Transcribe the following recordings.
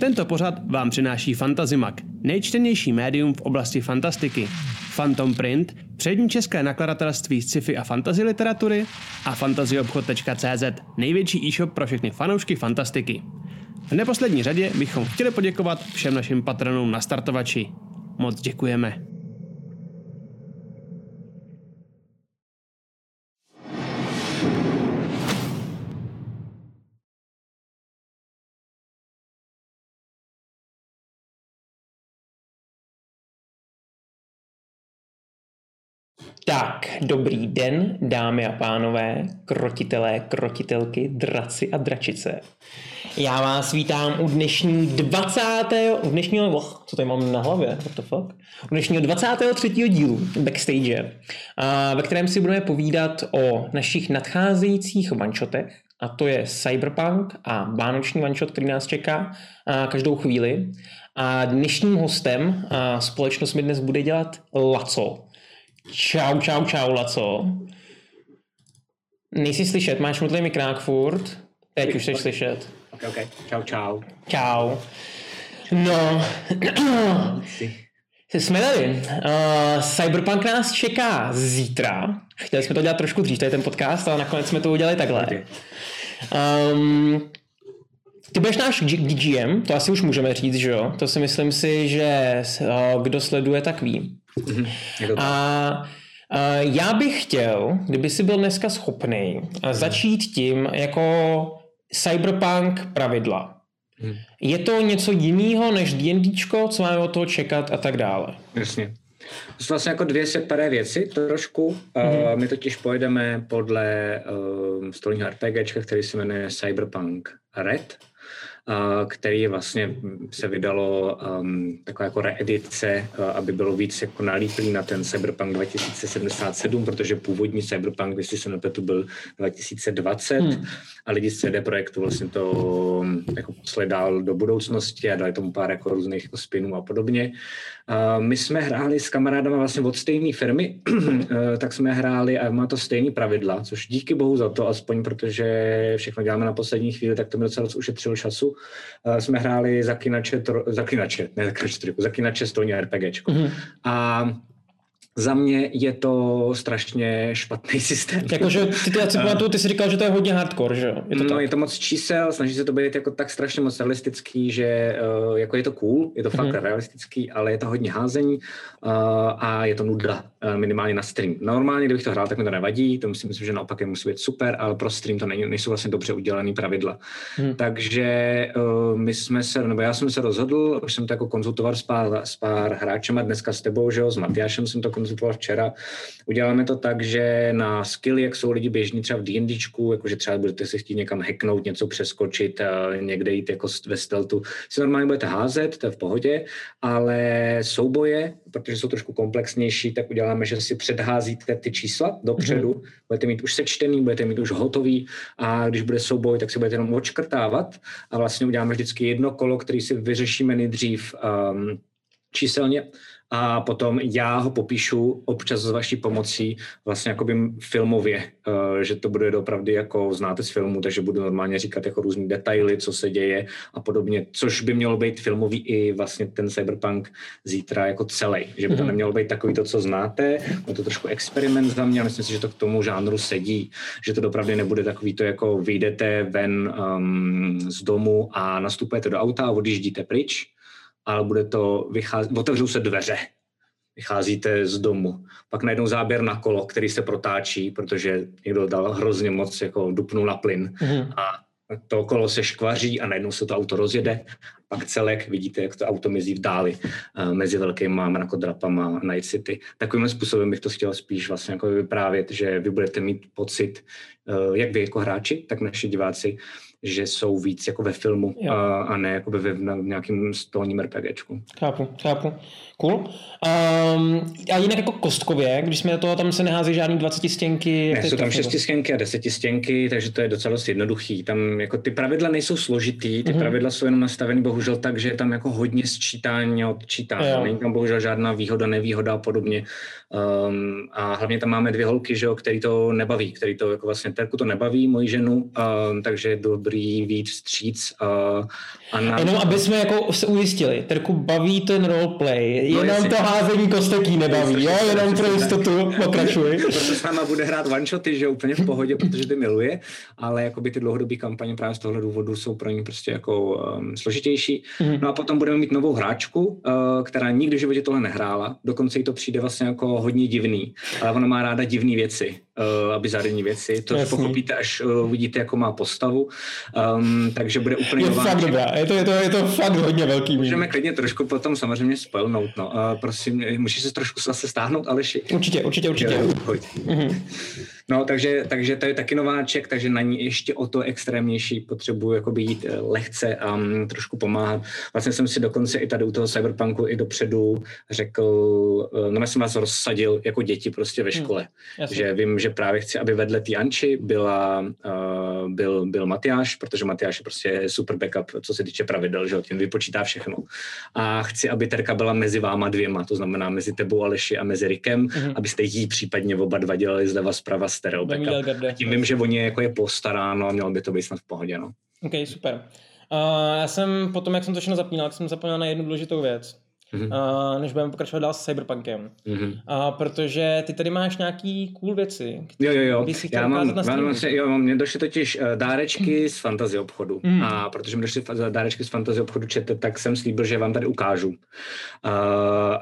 Tento pořad vám přináší Fantazimak, nejčtenější médium v oblasti fantastiky. Phantom Print, přední české nakladatelství sci-fi a fantasy literatury a fantazyobchod.cz, největší e-shop pro všechny fanoušky fantastiky. V neposlední řadě bychom chtěli poděkovat všem našim patronům na startovači. Moc děkujeme. Tak, dobrý den, dámy a pánové, krotitelé, krotitelky, draci a dračice. Já vás vítám u dnešní 20. u dnešního, oh, co tady mám na hlavě, what the fuck? U dnešního 23. dílu backstage, ve kterém si budeme povídat o našich nadcházejících vanšotech, a to je Cyberpunk a Vánoční vanšot, který nás čeká každou chvíli. A dnešním hostem společnost mi dnes bude dělat Laco, Čau, čau, čau, Laco. Nejsi slyšet, máš mutlý mikrák furt. Teď už jsi slyšet. Ok, ok. Čau, čau. Čau. No, jsme tady. Uh, Cyberpunk nás čeká zítra. Chtěli jsme to dělat trošku dřív, tady ten podcast, ale nakonec jsme to udělali takhle. Um, ty budeš náš GGM, to asi už můžeme říct, že jo? To si myslím si, že uh, kdo sleduje, tak ví. Mm-hmm. A uh, já bych chtěl, kdyby si byl dneska schopný, mm. začít tím jako cyberpunk pravidla. Mm. Je to něco jiného než D&Dčko, co máme od toho čekat a tak dále. Jasně. To jsou vlastně jako dvě separé věci trošku. Mm-hmm. Uh, my totiž pojedeme podle uh, stolního RPGčka, který se jmenuje Cyberpunk Red který vlastně se vydalo um, taková jako reedice, uh, aby bylo víc jako nalíplý na ten Cyberpunk 2077, protože původní Cyberpunk, jestli se nepletu, byl 2020 hmm. a lidi z CD Projektu vlastně to um, jako dál do budoucnosti a dali tomu pár jako různých jako spinů a podobně. Uh, my jsme hráli s kamarádama vlastně od stejné firmy, uh, tak jsme hráli a má to stejné pravidla, což díky bohu za to, aspoň protože všechno děláme na poslední chvíli, tak to mi docela ušetřilo času. Uh, jsme hráli zaklinače, zaklinače, ne zaklinače, zaklinače stolní RPGčko. Mm-hmm. A za mě je to strašně špatný systém. Jakože ty, ty, ty, ty jsi říkal, že to je hodně hardcore, že jo? No, tak? je to moc čísel, snaží se to být jako tak strašně moc realistický, že uh, jako je to cool, je to fakt mm-hmm. realistický, ale je to hodně házení uh, a je to nuda, uh, minimálně na stream. Normálně, kdybych to hrál, tak mi to nevadí, to si myslím, že naopak je musí být super, ale pro stream to není, nejsou vlastně dobře udělané pravidla. Mm. Takže uh, my jsme se, nebo já jsem se rozhodl, už jsem to jako konzultoval s pár, s pár hráčema dneska s tebou, že jo, s Matyášem jsem to konzultoval včera. Uděláme to tak, že na skill, jak jsou lidi běžní třeba v D&Dčku, jakože třeba budete si chtít někam hacknout, něco přeskočit, někde jít jako ve stealthu, si normálně budete házet, to je v pohodě, ale souboje, protože jsou trošku komplexnější, tak uděláme, že si předházíte ty čísla dopředu, mm-hmm. budete mít už sečtený, budete mít už hotový a když bude souboj, tak si budete jenom odškrtávat a vlastně uděláme vždycky jedno kolo, který si vyřešíme nejdřív um, číselně a potom já ho popíšu občas s vaší pomocí vlastně jakoby filmově, uh, že to bude opravdu jako znáte z filmu, takže budu normálně říkat jako různý detaily, co se děje a podobně, což by mělo být filmový i vlastně ten cyberpunk zítra jako celý, že by to mhm. nemělo být takový to, co znáte, je to trošku experiment za mě, myslím si, že to k tomu žánru sedí, že to opravdu nebude takový to, jako vyjdete ven um, z domu a nastupujete do auta a odjíždíte pryč, ale bude to vycházet, otevřou se dveře, vycházíte z domu. Pak najednou záběr na kolo, který se protáčí, protože někdo dal hrozně moc, jako dupnul na plyn mm. a to kolo se škvaří a najednou se to auto rozjede. Pak celek vidíte, jak to auto mizí v dáli uh, mezi velkýma mrakodrapama Night City. Takovým způsobem bych to chtěl spíš vlastně jako vyprávět, že vy budete mít pocit, uh, jak vy jako hráči, tak naši diváci, že jsou víc jako ve filmu a, a ne jako ve, v nějakém stolním RPGčku. Chápu, chápu. Cool. Um, a jinak jako kostkově, když jsme toho, tam se nehází žádný 20 stěnky. Ne, jsou tam 6 stěnky a 10 stěnky, takže to je docela dost jednoduchý. Tam jako ty pravidla nejsou složitý, ty mm-hmm. pravidla jsou jenom nastaveny bohužel tak, že je tam jako hodně sčítání a odčítání. Není tam bohužel žádná výhoda, nevýhoda a podobně. Um, a hlavně tam máme dvě holky, že jo, který to nebaví, který to jako vlastně Terku to nebaví, moji ženu, um, takže do, dobrý víc vstříc. Uh, a na... Jenom aby jsme jako se ujistili, Terku baví ten roleplay, jenom to házení kosteký nebaví, jo, jenom pro jistotu pokračuj. Proto s náma bude hrát one shoty, že úplně v pohodě, protože ty miluje, ale jakoby ty dlouhodobé kampaně právě z tohle důvodu jsou pro ní prostě jako um, složitější. Mm-hmm. No a potom budeme mít novou hráčku, uh, která nikdy v životě tohle nehrála, dokonce jí to přijde vlastně jako hodně divný, ale ona má ráda divné věci, aby bizarní věci, to Jasný. pochopíte, až uh, uvidíte, jako má postavu, um, takže bude úplně je Fakt dobrá. Je to, je, to, je to fakt hodně velký. Můžeme klidně trošku potom samozřejmě spelnout, no. Uh, prosím, můžeš se trošku zase stáhnout, Aleši? Určitě, určitě, určitě. Jo, Mm-hmm. No, takže, takže to je taky nováček, takže na ní ještě o to extrémnější potřebuji jakoby jít eh, lehce a um, trošku pomáhat. Vlastně jsem si dokonce i tady u toho cyberpunku i dopředu řekl, uh, no já jsem vás rozsadil jako děti prostě ve hmm, škole, hmm, že vím, že právě chci, aby vedle té Anči byla, uh, byl, byl Matyáš, protože Matyáš je prostě super backup, co se týče pravidel, že ten vypočítá všechno. A chci, aby Terka byla mezi váma dvěma, to znamená mezi tebou Aleši a mezi Rikem, hmm. abyste jí případně oba dva dělali zleva zprava stereo backup. A tím vím, že oni jako je postaráno a mělo by to být snad v pohodě. No. OK, super. Uh, já jsem potom, jak jsem to všechno zapínal, tak jsem zapomněl na jednu důležitou věc mm-hmm. uh, než budeme pokračovat dál s Cyberpunkem. Mm-hmm. Uh, protože ty tady máš nějaký cool věci. Jo, jo, jo. Já mám, mám, vlastně, jo, mám, mě došly totiž uh, dárečky mm. z fantasy obchodu. Mm. A protože mi došly dárečky z fantasy obchodu čete, tak jsem slíbil, že vám tady ukážu. Uh,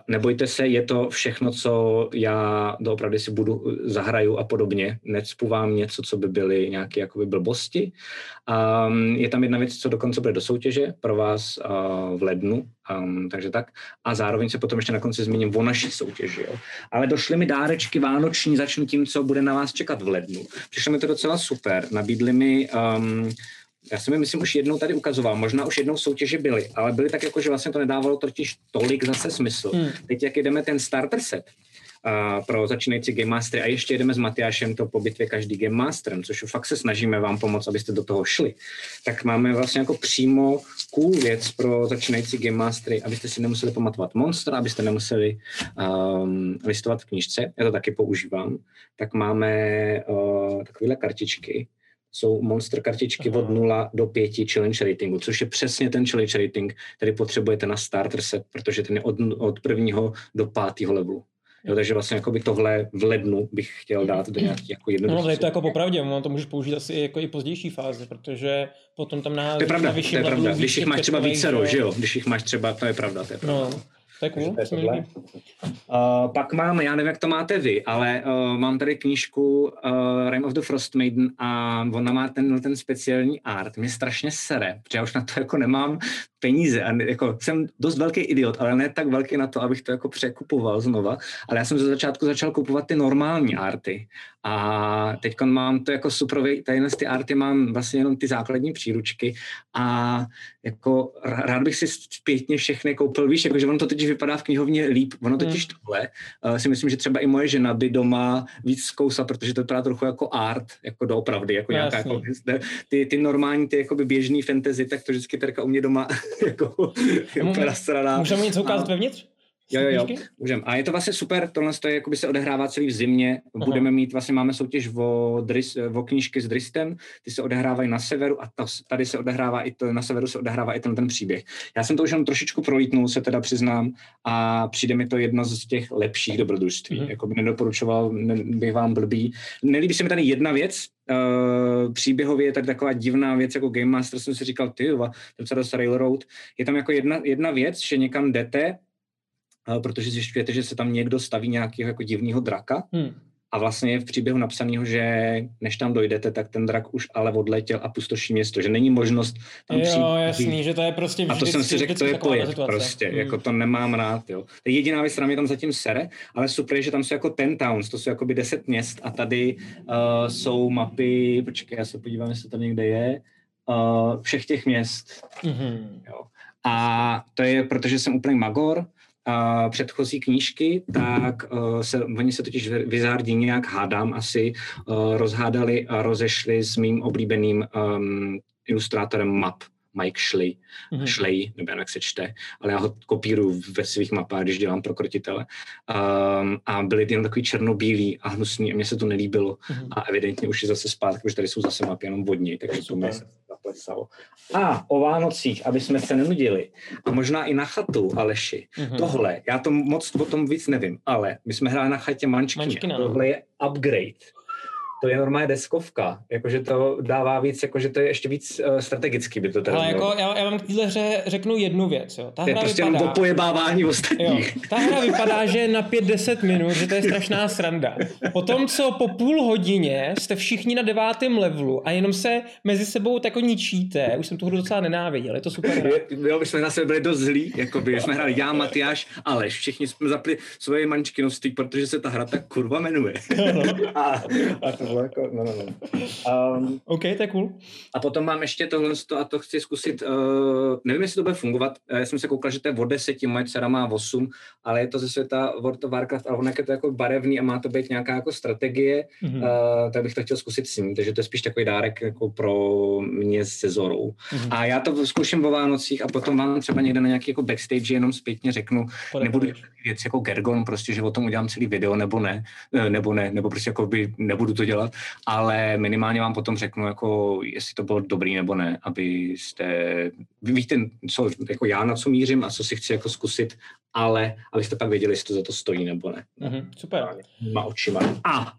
nebojte se, je to všechno, co já doopravdy si budu zahraju a podobně. Necpu vám něco, co by byly nějaké jakoby blbosti. Um, je tam jedna věc, co dokonce bude do soutěže pro vás uh, v lednu, um, takže tak a zároveň se potom ještě na konci zmíním o naší soutěži. Jo. Ale došly mi dárečky vánoční, začnu tím, co bude na vás čekat v lednu. Přišlo mi to docela super. Nabídli mi um, já jsem mi myslím už jednou tady ukazoval, možná už jednou soutěže byly, ale byly tak jako, že vlastně to nedávalo totiž tolik zase smysl. Hmm. Teď jak jdeme ten starter set, pro začínající Game Mastery. A ještě jedeme s Matyášem to po bitvě každý Game Masterem, což fakt se snažíme vám pomoct, abyste do toho šli, tak máme vlastně jako přímo cool věc pro začínající Game Mastery, abyste si nemuseli pamatovat monstra, abyste nemuseli um, listovat v knižce, já to taky používám, tak máme uh, takovéhle kartičky, jsou monster kartičky Aha. od 0 do 5 challenge ratingu, což je přesně ten challenge rating, který potřebujete na starter set, protože ten je od, od prvního do pátého levelu. Jo, takže vlastně jako by tohle v lednu bych chtěl dát do nějaký jako jednoduché. No, to je to jako popravdě, no, to můžeš použít asi jako i pozdější fáze, protože potom tam na To je pravda, to je pravda. Když jich máš třeba více, že jo, když jich máš třeba, to je pravda, to je pravda. No. To je uh, pak mám, já nevím, jak to máte vy, ale uh, mám tady knížku uh, Rime of the Frost Maiden a ona má ten, ten speciální art. Mě strašně sere, protože já už na to jako nemám peníze. A jako, jsem dost velký idiot, ale ne tak velký na to, abych to jako překupoval znova. Ale já jsem ze začátku začal kupovat ty normální arty. A teď mám to jako suprový, tady ty arty mám vlastně jenom ty základní příručky a jako rád bych si zpětně všechny koupil, víš, jako, že ono to teď vypadá v knihovně líp, ono totiž hmm. tohle uh, si myslím, že třeba i moje žena by doma víc zkousla, protože to vypadá trochu jako art, jako doopravdy, jako no, nějaká, jako, ty, ty normální, ty jakoby běžný fantasy, tak to vždycky Terka u mě doma jako je Můžeme něco ukázat vevnitř? Jo, jo, jo, můžeme. A je to vlastně super, tohle je, jakoby se odehrává celý v zimě. Aha. Budeme mít, vlastně máme soutěž o, Dris, o knížky s Dristem, ty se odehrávají na severu a to, tady se odehrává i to, na severu se odehrává i ten, ten příběh. Já jsem to už jenom trošičku prolítnul, se teda přiznám, a přijde mi to jedno z těch lepších dobrodružství. Mhm. Jako by nedoporučoval, ne, bych vám blbý. Nelíbí se mi tady jedna věc, Uh, příběhově je tady taková divná věc, jako Game Master jsem si říkal, ty, ten se dost Railroad. Je tam jako jedna, jedna věc, že někam jdete protože zjišťujete, že se tam někdo staví nějakého jako divného draka hmm. a vlastně je v příběhu napsaného, že než tam dojdete, tak ten drak už ale odletěl a pustoší město, že není možnost tam jo, přijít. Jasný, že to je prostě vždycky, A to jsem si řekl, to je pojeb prostě, hmm. jako to nemám rád, jo. To je jediná věc, která mě tam zatím sere, ale super je, že tam jsou jako ten towns, to jsou jako by deset měst a tady uh, jsou mapy, počkej, já se podívám, jestli tam někde je, uh, všech těch měst. Mm-hmm. Jo. A to je, protože jsem úplný magor, předchozí knížky, tak uh, se, oni se totiž Vizardi nějak hádám asi uh, rozhádali a rozešli s mým oblíbeným um, ilustrátorem map Mike Schley, mm-hmm. Schley, nebo jak se čte, ale já ho kopíruju ve svých mapách, když dělám pro krotitele. Um, a byly jenom takový černobílý a hnusný a mně se to nelíbilo mm-hmm. a evidentně už je zase zpátky, protože tady jsou zase mapy jenom vodní, takže to mě se zaplesalo. A o Vánocích, aby jsme se nenudili, a možná i na chatu, Aleši, mm-hmm. tohle, já to moc o tom víc nevím, ale my jsme hráli na chatě Mančky, Mančkina. tohle je upgrade to je normálně deskovka, jakože to dává víc, jakože to je ještě víc uh, strategicky by to teda Ale jako já, já vám k téhle hře řeknu jednu věc, jo. Ta je hra prostě vypadá, jenom pojebávání ostatních. Jo, ta hra vypadá, že na 5-10 minut, že to je strašná sranda. Potom, co po půl hodině jste všichni na devátém levelu a jenom se mezi sebou tako ničíte, už jsem tu hru docela nenáviděl, je to super. Jo, my jsme na sebe byli dost zlí, jako by jsme hráli já, Matyáš, Aleš, všichni jsme zapli svoje mančky nostý, protože se ta hra tak kurva jmenuje. a, a to bylo jako, no, no, no. Um, OK, to je cool. A potom mám ještě tohle a to chci zkusit, uh, nevím, jestli to bude fungovat, já jsem se koukal, že to je od deseti, moje dcera má 8, ale je to ze světa World of Warcraft, ale ono je to jako barevný a má to být nějaká jako strategie, mm-hmm. uh, tak bych to chtěl zkusit s ním, takže to je spíš takový dárek jako pro mě se Zorou. Mm-hmm. A já to zkusím o Vánocích a potom vám třeba někde na nějaký jako backstage jenom zpětně řeknu, Podepuješ. nebudu věc jako Gergon, prostě, že o tom udělám celý video, nebo ne, eh, nebo ne, nebo prostě jako by nebudu to dělat, ale minimálně vám potom řeknu, jako jestli to bylo dobrý nebo ne, abyste, víte, co, jako já na co mířím a co si chci jako zkusit, ale abyste pak věděli, jestli to za to stojí nebo ne. Mm-hmm, super. Má očima. A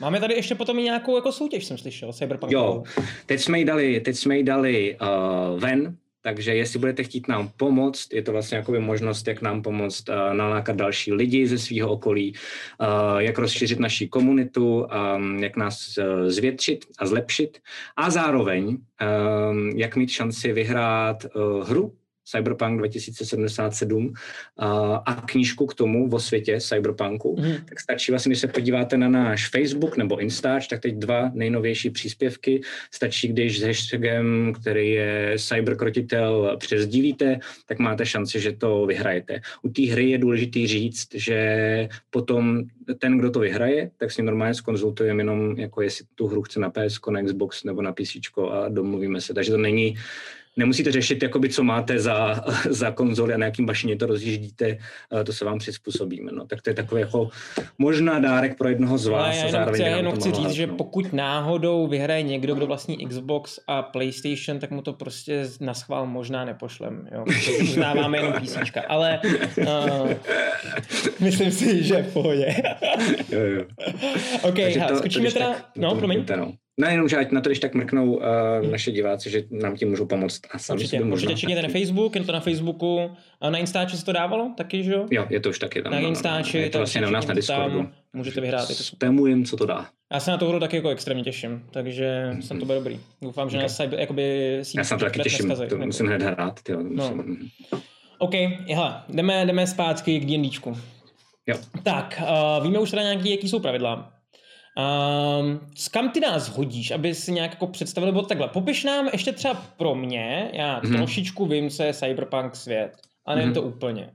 Máme tady ještě potom i nějakou jako soutěž, jsem slyšel, Cyberpunk. Jo, teď jsme jí dali, teď jsme jí dali uh, ven, takže jestli budete chtít nám pomoct, je to vlastně jakoby možnost, jak nám pomoct uh, nalákat další lidi ze svého okolí, uh, jak rozšířit naší komunitu, um, jak nás uh, zvětšit a zlepšit. A zároveň um, jak mít šanci vyhrát uh, hru, Cyberpunk 2077 a, a knížku k tomu o světě Cyberpunku, mm. tak stačí vlastně, když se podíváte na náš Facebook nebo Instač, tak teď dva nejnovější příspěvky. Stačí, když s hashtagem, který je cyberkrotitel přezdílíte, tak máte šanci, že to vyhrajete. U té hry je důležité říct, že potom ten, kdo to vyhraje, tak si normálně skonzultujeme jenom, jako jestli tu hru chce na PS, na Xbox nebo na PC a domluvíme se. Takže to není nemusíte řešit, jakoby, co máte za, za konzoli a na jakým bašině to rozjíždíte, to se vám přizpůsobíme. No. Tak to je takový jako možná dárek pro jednoho z vás. já jenom chci, jenom chci říct, že no. pokud náhodou vyhraje někdo, kdo vlastní Xbox a PlayStation, tak mu to prostě na schvál možná nepošlem. Jo. Uznáváme jenom písnička, ale uh, myslím si, že v pohodě. jo, jo. OK, ha, skočíme teda... No, promiň. No. Ne, jenom, že ať na to když tak mrknou uh, naše diváci, že nám tím můžou pomoct. A sami určitě, určitě čekněte na Facebook, je to na Facebooku. A na Instači se to dávalo taky, že jo? Jo, je to už taky tam. Na Instači. Je to vlastně u nás na Discordu. Tam, můžete vyhrát. Spamujem, co to dá. Já se na to hru taky jako extrémně těším, takže mm-hmm. jsem to bude dobrý. Doufám, že okay. nás jakoby Já se na to taky těším, neskazy, to musím hned hrát. Tyjo, no. musím... no. OK, hele, jdeme, jdeme zpátky k D&Dčku. Jo. Tak, uh, víme už teda nějaký, jaký jsou pravidla. Um, kam ty nás hodíš, aby si nějak jako představil, nebo takhle, popiš nám ještě třeba pro mě, já mm-hmm. trošičku vím, co je cyberpunk svět, ale mm-hmm. to úplně.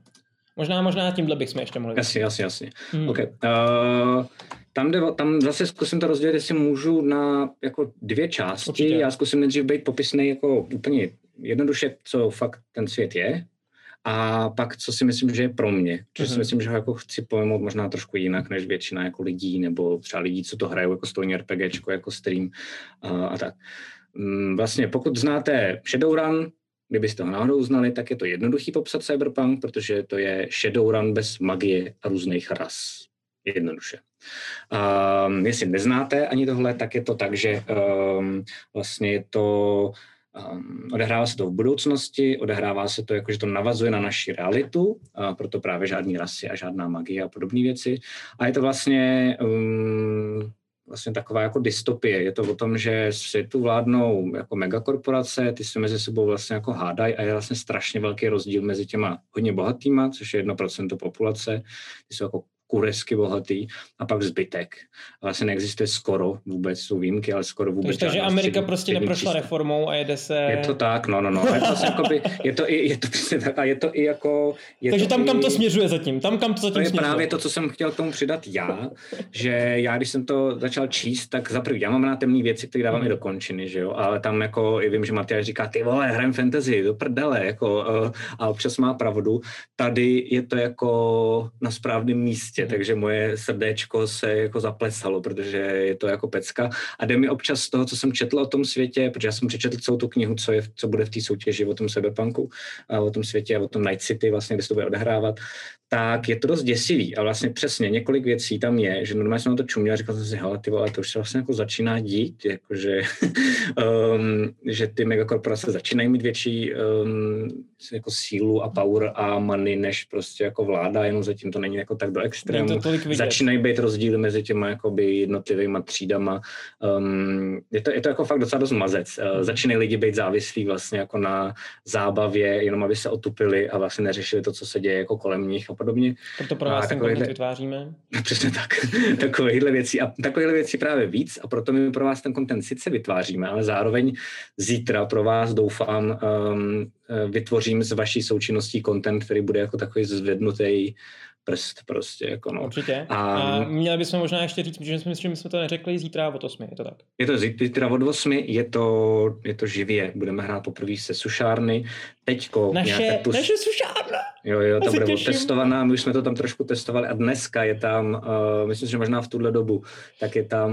Možná, možná tímhle bychom ještě mohli. Jasně, jasně, jasně. Mm. Okay. Uh, tam, jde, tam zase zkusím to rozdělit, jestli můžu na jako dvě části. Určitě. Já zkusím nejdřív být popisný jako úplně jednoduše, co fakt ten svět je, a pak, co si myslím, že je pro mě, mm-hmm. si mhm. myslím, že ho jako chci pojmout možná trošku jinak, než většina jako lidí, nebo třeba lidí, co to hrajou jako stolní RPGčko, jako stream a, a tak. Mm, vlastně pokud znáte Shadowrun, kdybyste ho náhodou znali, tak je to jednoduchý popsat Cyberpunk, protože to je Shadowrun bez magie a různých ras. Jednoduše. Um, jestli neznáte ani tohle, tak je to tak, že um, vlastně je to Um, odehrává se to v budoucnosti, odehrává se to jako, že to navazuje na naši realitu, proto právě žádný rasy a žádná magie a podobné věci. A je to vlastně um, vlastně taková jako dystopie. Je to o tom, že světu vládnou jako megakorporace, ty se mezi sebou vlastně jako hádají a je vlastně strašně velký rozdíl mezi těma hodně bohatýma, což je 1% populace, ty jsou jako kuresky bohatý a pak zbytek. Vlastně neexistuje skoro vůbec, jsou výjimky, ale skoro vůbec. Takže Amerika střední, prostě neprošla reformou a jede se... Je to tak, no, no, no. Je to, vlastně jakoby, je to, i, je to přesně tak a je to i jako... Je Takže to tam, i, kam to směřuje zatím, tam, kam to zatím To je směřuje. právě to, co jsem chtěl k tomu přidat já, že já, když jsem to začal číst, tak za prvý, já mám na temné věci, které dávám hmm. i do končiny, že jo, ale tam jako i vím, že Matyáš říká, ty vole, hrajem fantasy, do prdele, jako, uh, a občas má pravdu. Tady je to jako na správném místě, hmm. takže moje srdéčko se jako zaplesalo, protože je to jako pecka a jde mi občas z toho, co jsem četl o tom světě, protože já jsem přečetl celou tu knihu, co, je, co bude v té soutěži o tom cyberpunku, a o tom světě a o tom Night City, vlastně, kde se to bude odehrávat, tak je to dost děsivý. A vlastně přesně několik věcí tam je, že normálně jsem na to čuměl a říkal jsem si, hele, ty vole, to už se vlastně jako začíná dít, jakože, um, že ty megakorporace začínají mít větší um, jako sílu a power a money, než prostě jako vláda, jenom zatím to není jako tak do extrému. Začínají být rozdíly mezi těma jakoby jednotlivými třídama. Um, je, to, je to jako fakt docela dost mazec. Uh, začínají lidi být závislí vlastně jako na zábavě, jenom aby se otupili a vlastně neřešili to, co se děje jako kolem nich a podobně. Proto pro vás ten content vytváříme. Přesně tak. takovéhle věci. A takovéhle věci právě víc a proto my pro vás ten content sice vytváříme, ale zároveň zítra pro vás doufám um, vytvořím z vaší součinností content, který bude jako takový zvednutý prst prostě. Jako no. Určitě. A, a měli bychom možná ještě říct, že jsme, že jsme to neřekli zítra od 8, je to tak? Je to zítra od 8, je to, je to živě. Budeme hrát poprvé se sušárny. Teďko naše, plus... naše sušárna! Jo, jo, ta bude testovaná, my už jsme to tam trošku testovali a dneska je tam, uh, myslím, že možná v tuhle dobu, tak je tam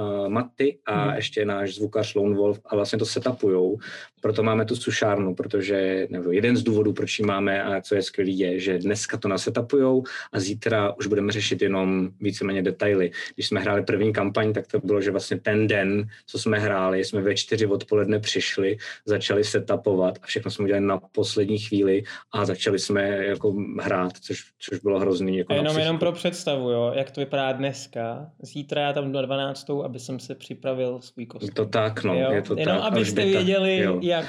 uh, Matty a hmm. ještě náš zvukař Lone Wolf a vlastně to setupujou, proto máme tu sušárnu, protože nebo jeden z důvodů, proč ji máme a co je skvělý, je, že dneska to nasetupujou a zítra už budeme řešit jenom víceméně detaily. Když jsme hráli první kampaň, tak to bylo, že vlastně ten den, co jsme hráli, jsme ve čtyři odpoledne přišli, začali setupovat a všechno jsme udělali na poslední chvíli a začali jsme jako hrát, což, což bylo hrozný. Jako jenom, jenom pro představu, jo, jak to vypadá dneska. Zítra já tam do 12. aby jsem se připravil svůj kostým. To tak, no, jo? je to jenom tak. abyste věděli, jo. jak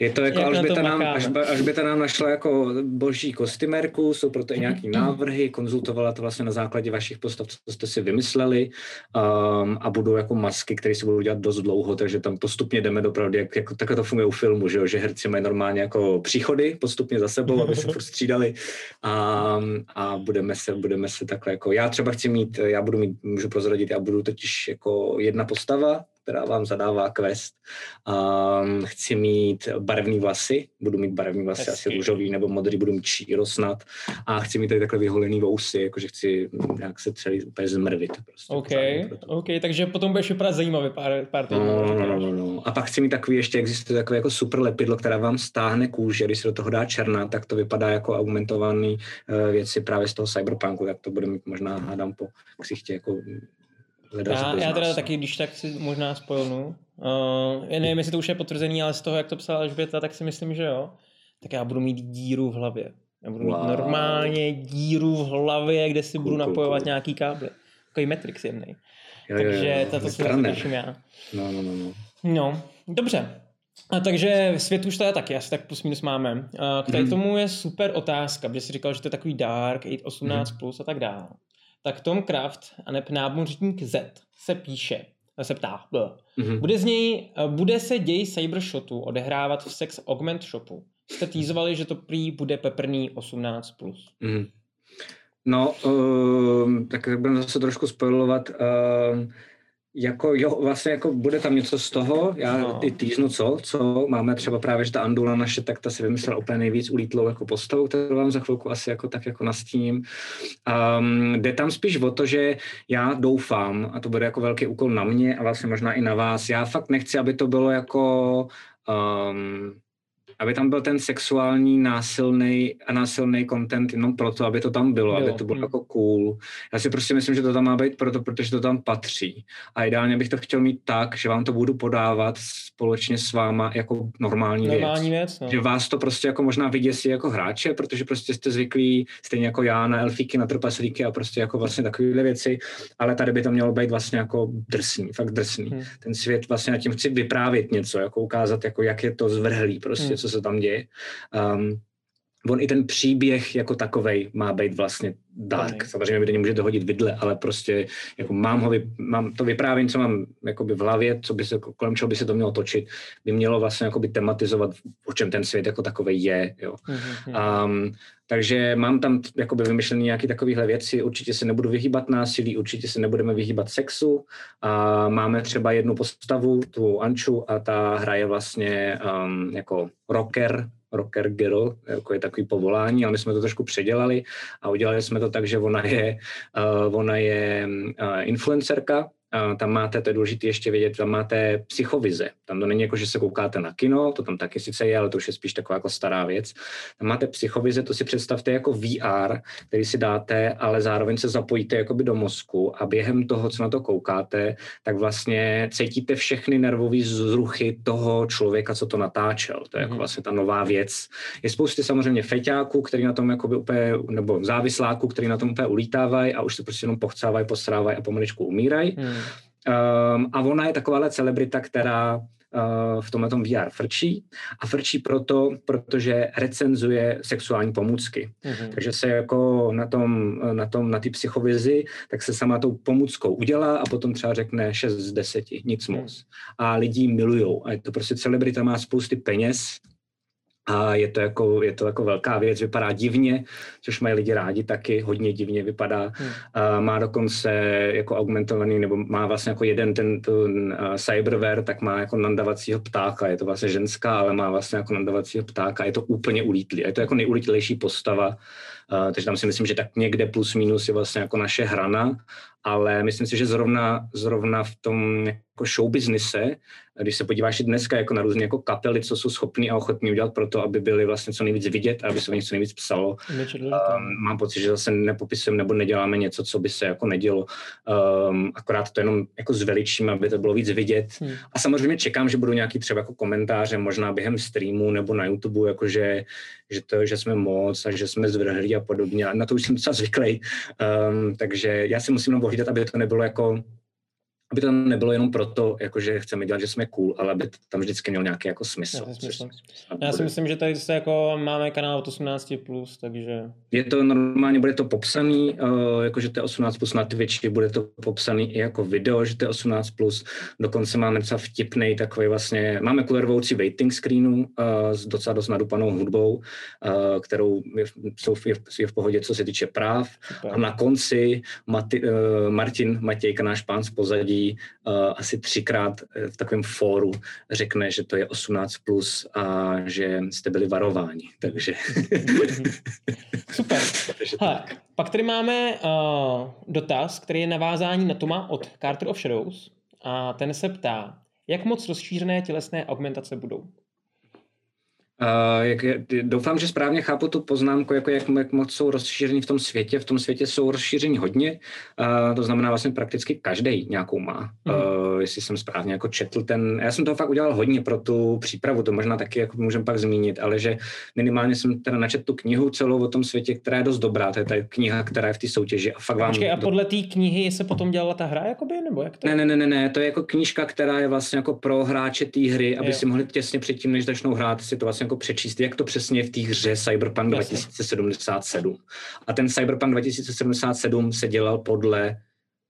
je to jako, až by, to nám, až, to nám našla jako boží kostymerku, jsou proto i nějaký návrhy, konzultovala to vlastně na základě vašich postav, co jste si vymysleli um, a budou jako masky, které se budou dělat dost dlouho, takže tam postupně jdeme dopravdy, jak, jako, takhle to funguje u filmu, že, jo, že herci mají normálně jako příchody postupně za sebou, aby se furt střídali a, a budeme, se, budeme se takhle jako, já třeba chci mít, já budu mít, můžu prozradit, já budu totiž jako jedna postava, která vám zadává quest. Um, chci mít barevné vlasy, budu mít barevné vlasy, Hezky. asi růžový nebo modrý, budu mít číro snad. A chci mít tady takhle vyholený vousy, jakože chci nějak se celý úplně zmrvit. Prostě, OK, OK, takže potom budeš vypadat zajímavě pár, pár týdnů. No, no, no, no, no. A pak chci mít takový, ještě existuje takové jako super lepidlo, která vám stáhne kůži, když se do toho dá černá, tak to vypadá jako augmentovaný uh, věci právě z toho cyberpunku, tak to bude mít možná, hádám po ksichtě jako já, já teda taky, když tak si možná spojnu. Uh, nevím, jestli to už je potvrzený, ale z toho, jak to psala Alžběta, tak si myslím, že jo. Tak já budu mít díru v hlavě. Já budu wow. mít normálně díru v hlavě, kde si cool, budu napojovat cool. nějaký káble. Takový Matrix jemný. Jo, Takže jo, jo. tato se těším já. No, no, no, no. No, dobře. A takže svět už teda taky asi tak plus minus máme. A k tady mm. tomu je super otázka, protože jsi říkal, že to je takový dark, 18 mm. plus a tak dále tak Tom Kraft a neb námořník Z se píše, se ptá, mm-hmm. bude, z něj, bude se děj Cybershotu odehrávat v Sex Augment Shopu. Jste týzovali, že to prý bude peprný 18+. Plus. Mm. No, uh, tak budeme zase trošku spojovat. Uh, jako jo, vlastně jako bude tam něco z toho, já no. ty týznu co, co máme třeba právě, že ta Andula naše, tak ta si vymyslela úplně nejvíc ulítlou jako postavu, kterou vám za chvilku asi jako tak jako nastíním. Um, jde tam spíš o to, že já doufám, a to bude jako velký úkol na mě a vlastně možná i na vás, já fakt nechci, aby to bylo jako um, aby tam byl ten sexuální násilný a násilný content jenom proto, aby to tam bylo, jo. aby to bylo hmm. jako cool. Já si prostě myslím, že to tam má být proto, protože to tam patří. A ideálně bych to chtěl mít tak, že vám to budu podávat společně s váma jako normální, normální věc. věc no. Že vás to prostě jako možná vyděsí jako hráče, protože prostě jste zvyklí, stejně jako já, na elfíky, na trpaslíky a prostě jako vlastně takovéhle věci, ale tady by to mělo být vlastně jako drsný, fakt drsný. Hmm. Ten svět vlastně na tím chci vyprávět něco, jako ukázat, jako jak je to zvrhlý prostě, hmm. co se tam děje. Um, on i ten příběh jako takovej má být vlastně dark. Samozřejmě mi to můžete hodit vidle, ale prostě jako mám, ho, mám to vyprávění, co mám jakoby v hlavě, co by se, kolem čeho by se to mělo točit, by mělo vlastně jakoby tematizovat, o čem ten svět jako takový je. Jo. Mm-hmm. Um, takže mám tam jakoby vymyšlený nějaké takovéhle věci, určitě se nebudu vyhýbat násilí, určitě se nebudeme vyhýbat sexu. A máme třeba jednu postavu, tu Anču, a ta hraje vlastně um, jako rocker, rocker girl, jako je takový povolání, ale my jsme to trošku předělali a udělali jsme to tak, že ona je, uh, ona je uh, influencerka, tam máte, to je důležité ještě vědět, tam máte psychovize. Tam to není jako, že se koukáte na kino, to tam taky sice je, ale to už je spíš taková jako stará věc. Tam máte psychovize, to si představte jako VR, který si dáte, ale zároveň se zapojíte jakoby do mozku a během toho, co na to koukáte, tak vlastně cítíte všechny nervové zruchy toho člověka, co to natáčel. To je jako mhm. vlastně ta nová věc. Je spousty samozřejmě feťáků, který na tom jakoby úplně, nebo závisláků, který na tom úplně ulítávají a už se prostě jenom pochcávají, postrávají a pomaličku umírají. Hmm. Um, a ona je takováhle celebrita, která uh, v tomhle tom VR frčí a frčí proto, protože recenzuje sexuální pomůcky. Mm-hmm. Takže se jako na tom, na tom, na ty psychovizi, tak se sama tou pomůckou udělá a potom třeba řekne 6 z 10, nic moc. Mm. A lidi milujou. A je to prostě celebrita má spousty peněz, a je to, jako, je to jako velká věc, vypadá divně, což mají lidi rádi taky, hodně divně vypadá. Hmm. A má dokonce jako augmentovaný, nebo má vlastně jako jeden ten, ten uh, cyberware, tak má jako nandavacího ptáka, je to vlastně ženská, ale má vlastně jako nandavacího ptáka, je to úplně ulítlý, je to jako nejulítlejší postava, uh, takže tam si myslím, že tak někde plus minus je vlastně jako naše hrana, ale myslím si, že zrovna, zrovna v tom jako show businesse když se podíváš i dneska jako na různé jako kapely, co jsou schopní a ochotní udělat pro to, aby byli vlastně co nejvíc vidět a aby se o nich co nejvíc psalo. Um, mám pocit, že zase nepopisujeme nebo neděláme něco, co by se jako nedělo. Um, akorát to jenom jako zveličíme, aby to bylo víc vidět. Hmm. A samozřejmě čekám, že budou nějaký třeba jako komentáře, možná během streamu nebo na YouTube, jakože že, to, že jsme moc a že jsme zvrhlí a podobně. Na to už jsem docela zvyklý. Um, takže já si musím hlídat, aby to nebylo jako aby to nebylo jenom proto, jako že chceme dělat, že jsme cool, ale aby tam vždycky měl nějaký jako smysl. Já, si myslím, že tady se jako máme kanál od 18+, plus, takže... Je to normálně, bude to popsaný, uh, jako že to je 18+, plus na Twitchi, bude to popsaný i jako video, že to je 18+, plus. dokonce máme docela vtipný takový vlastně, máme kulervoucí waiting screenu uh, s docela dost nadupanou hudbou, uh, kterou je, jsou, je, je v pohodě, co se týče práv. Super. A na konci Mati, uh, Martin Matějka, náš pán z pozadí, uh, asi třikrát eh, v takovém fóru řekne, že to je 18 plus a že jste byli varováni. Takže... Super. Takže tak. Pak tady máme uh, dotaz, který je navázání na Toma od Carter of Shadows a ten se ptá, jak moc rozšířené tělesné augmentace budou? Uh, jak, doufám, že správně chápu tu poznámku, jako jak, jak moc jsou rozšíření v tom světě. V tom světě jsou rozšíření hodně, uh, to znamená vlastně prakticky každý nějakou má. Mm. Uh, jestli jsem správně jako četl ten, já jsem toho fakt udělal hodně pro tu přípravu, to možná taky jako můžeme pak zmínit, ale že minimálně jsem teda načetl tu knihu celou o tom světě, která je dost dobrá, to je ta kniha, která je v té soutěži a fakt vám... Počkej, a podle té knihy se potom dělala ta hra, jakoby, nebo jak to? Ne, ne, ne, ne, ne, to je jako knížka, která je vlastně jako pro hráče té hry, aby jo. si mohli těsně předtím, než začnou hrát, si to vlastně jako přečíst, jak to přesně v té hře Cyberpunk 2077. A ten Cyberpunk 2077 se dělal podle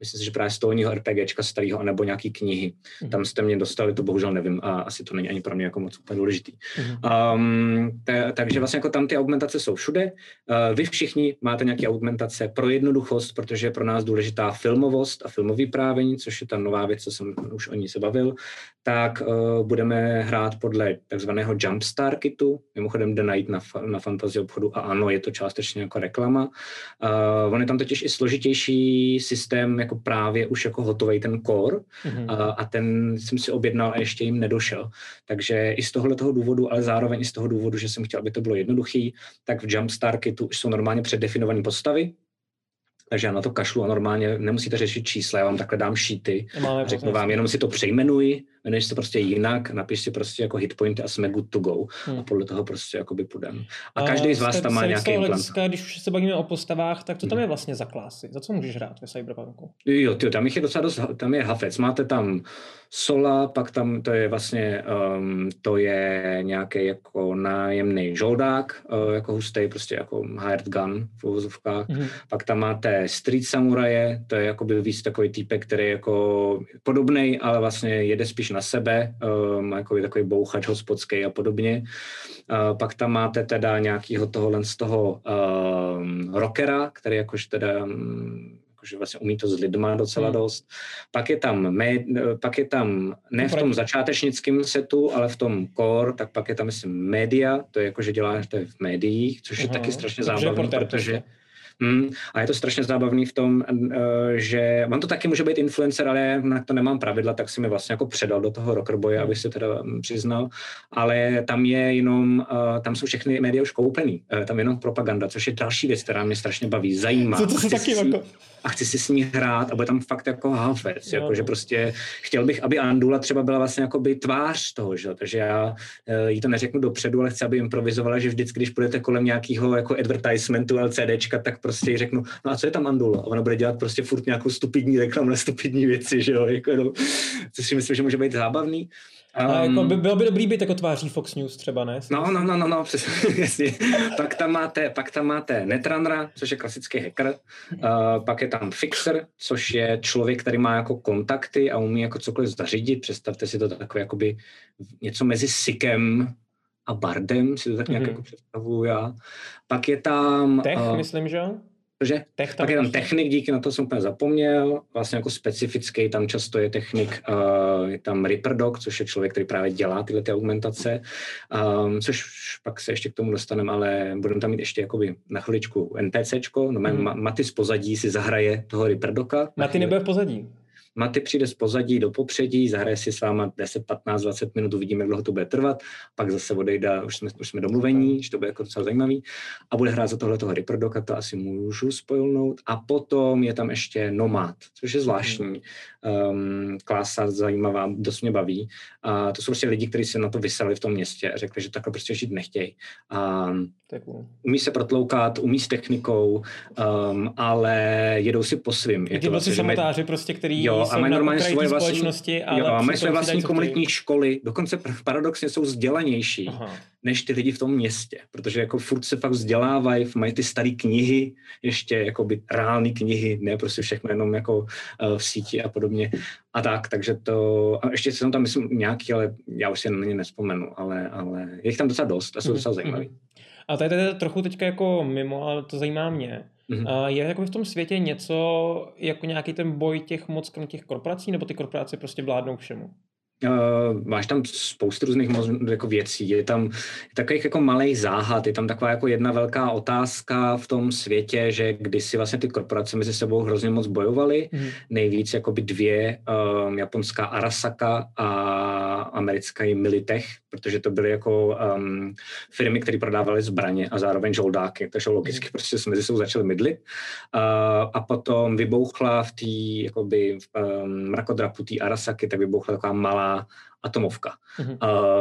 myslím si, že právě z toho RPGčka starého, anebo nějaký knihy. Mm. Tam jste mě dostali, to bohužel nevím a asi to není ani pro mě jako moc úplně důležitý. Mm. Um, te, takže vlastně jako tam ty augmentace jsou všude. Uh, vy všichni máte nějaké augmentace pro jednoduchost, protože je pro nás důležitá filmovost a filmový právení, což je ta nová věc, co jsem už o ní se bavil, tak uh, budeme hrát podle takzvaného Jumpstar kitu, mimochodem jde najít na, na fantasy obchodu a ano, je to částečně jako reklama. Uh, on je tam totiž i složitější systém, jako jako právě už jako hotový ten core mm-hmm. a, a ten jsem si objednal a ještě jim nedošel. Takže i z tohohle toho důvodu, ale zároveň i z toho důvodu, že jsem chtěl, aby to bylo jednoduchý, tak v Jumpstar Kitu už jsou normálně předdefinované postavy, takže já na to kašlu a normálně nemusíte řešit čísla, já vám takhle dám šíty, řeknu vám, jenom si to přejmenuji jmenuješ se prostě jinak, napiš si prostě jako hitpointy a jsme good to go. Hmm. A podle toho prostě jakoby půjdem. A každý z vás tam má nějaký implant. Když už se bavíme o postavách, tak to tam je vlastně za klasy? Za co můžeš hrát ve Cyberpunku? Jo, tyjo, tam je docela dost, tam je hafec. Máte tam Sola, pak tam to je vlastně, um, to je nějaký jako nájemný žoldák, uh, jako hustý, prostě jako hired gun v uvozovkách. Mm-hmm. Pak tam máte Street Samuraje, to je jako byl víc takový týpek, který je jako podobný, ale vlastně jede spíš na sebe, um, jako takový bouchač hospodský a podobně. Uh, pak tam máte teda nějakýho tohohle z toho um, rockera, který jakož teda um, jakože vlastně umí to s lidma docela hmm. dost. Pak je tam, med, pak je tam ne v tom začátečnickém setu, ale v tom core, tak pak je tam, myslím, média, to je jako, že děláš to v médiích, což je taky strašně zábavné, protože... Hmm, a je to strašně zábavný v tom, uh, že on to taky může být influencer, ale na to nemám pravidla, tak si mi vlastně jako předal do toho rockerboje, abych se teda mm, přiznal. Ale tam je jenom, uh, tam jsou všechny média už koupený. Uh, tam je jenom propaganda, což je další věc, která mě strašně baví, zajímá. Co to se taky jako a chci si s ní hrát a bude tam fakt jako halfec, jako, že prostě chtěl bych, aby Andula třeba byla vlastně jako by tvář toho, že? takže já jí to neřeknu dopředu, ale chci, aby improvizovala, že vždycky, když půjdete kolem nějakého jako advertisementu LCDčka, tak prostě jí řeknu, no a co je tam Andula? A ona bude dělat prostě furt nějakou stupidní reklamu na stupidní věci, že jo, jako, no, což si myslím, že může být zábavný. Um, a jako by, bylo by dobrý být jako tváří Fox News třeba, ne? No, no, no, no, no přesně, pak, tam máte, pak tam máte Netrunnera, což je klasický hacker, uh, pak je tam Fixer, což je člověk, který má jako kontakty a umí jako cokoliv zařídit. Představte si to takové jakoby něco mezi Sikem a Bardem, si to tak nějak mm-hmm. jako představuju já. Pak je tam... Tech, uh, myslím, že? Že? Pak je tam technik, díky na to jsem úplně zapomněl, vlastně jako specifický, tam často je technik, uh, je tam Ripper Dog, což je člověk, který právě dělá tyhle ty augmentace, um, což pak se ještě k tomu dostaneme, ale budeme tam mít ještě jakoby na chviličku NPCčko, no mm. Maty z pozadí si zahraje toho Ripper Doga. Maty nebude v pozadí? Maty přijde z pozadí do popředí, zahraje si s váma 10, 15, 20 minut, uvidíme, jak dlouho to bude trvat, pak zase odejde, už jsme, už jsme domluvení, že to bude jako docela zajímavý, a bude hrát za tohle toho Reprodoka, to asi můžu spojilnout. A potom je tam ještě Nomad, což je zvláštní um, klása, zajímavá, dost mě baví. A to jsou prostě lidi, kteří se na to vyseli v tom městě a řekli, že takhle prostě žít nechtějí. A umí se protloukat, umí s technikou, um, ale jedou si po svým. Je to vlastně, samotáři prostě, který jo, a mají normálně svoje vlastní, společnosti, ale jo, a mají svoje vlastní komunitní školy, dokonce paradoxně jsou vzdělanější Aha. než ty lidi v tom městě, protože jako furt se fakt vzdělávají, mají ty staré knihy, ještě jako by reální knihy, ne prostě všechno jenom jako uh, v síti a podobně. A tak, takže to, a ještě jsem tam myslím nějaký, ale já už si na ně nespomenu, ale, ale je jich tam docela dost a jsou mm-hmm. docela zajímavý. A tady je trochu teďka jako mimo, ale to zajímá mě. Mm-hmm. Je jako v tom světě něco, jako nějaký ten boj těch moc těch korporací, nebo ty korporace prostě vládnou všemu? Uh, máš tam spoustu různých jako věcí. Je tam takových jako malých záhad, je tam taková jako jedna velká otázka v tom světě, že kdysi vlastně ty korporace mezi sebou hrozně moc bojovaly. Mm. Nejvíc jako by dvě, um, japonská Arasaka a americká Militech, protože to byly jako um, firmy, které prodávaly zbraně a zároveň žoldáky, takže logicky mm. prostě jsme mezi sebou začali mydlit. Uh, a potom vybouchla v té jakoby um, mrakodrapu té Arasaky, tak vybouchla taková malá Yeah. Atomovka. Mm-hmm.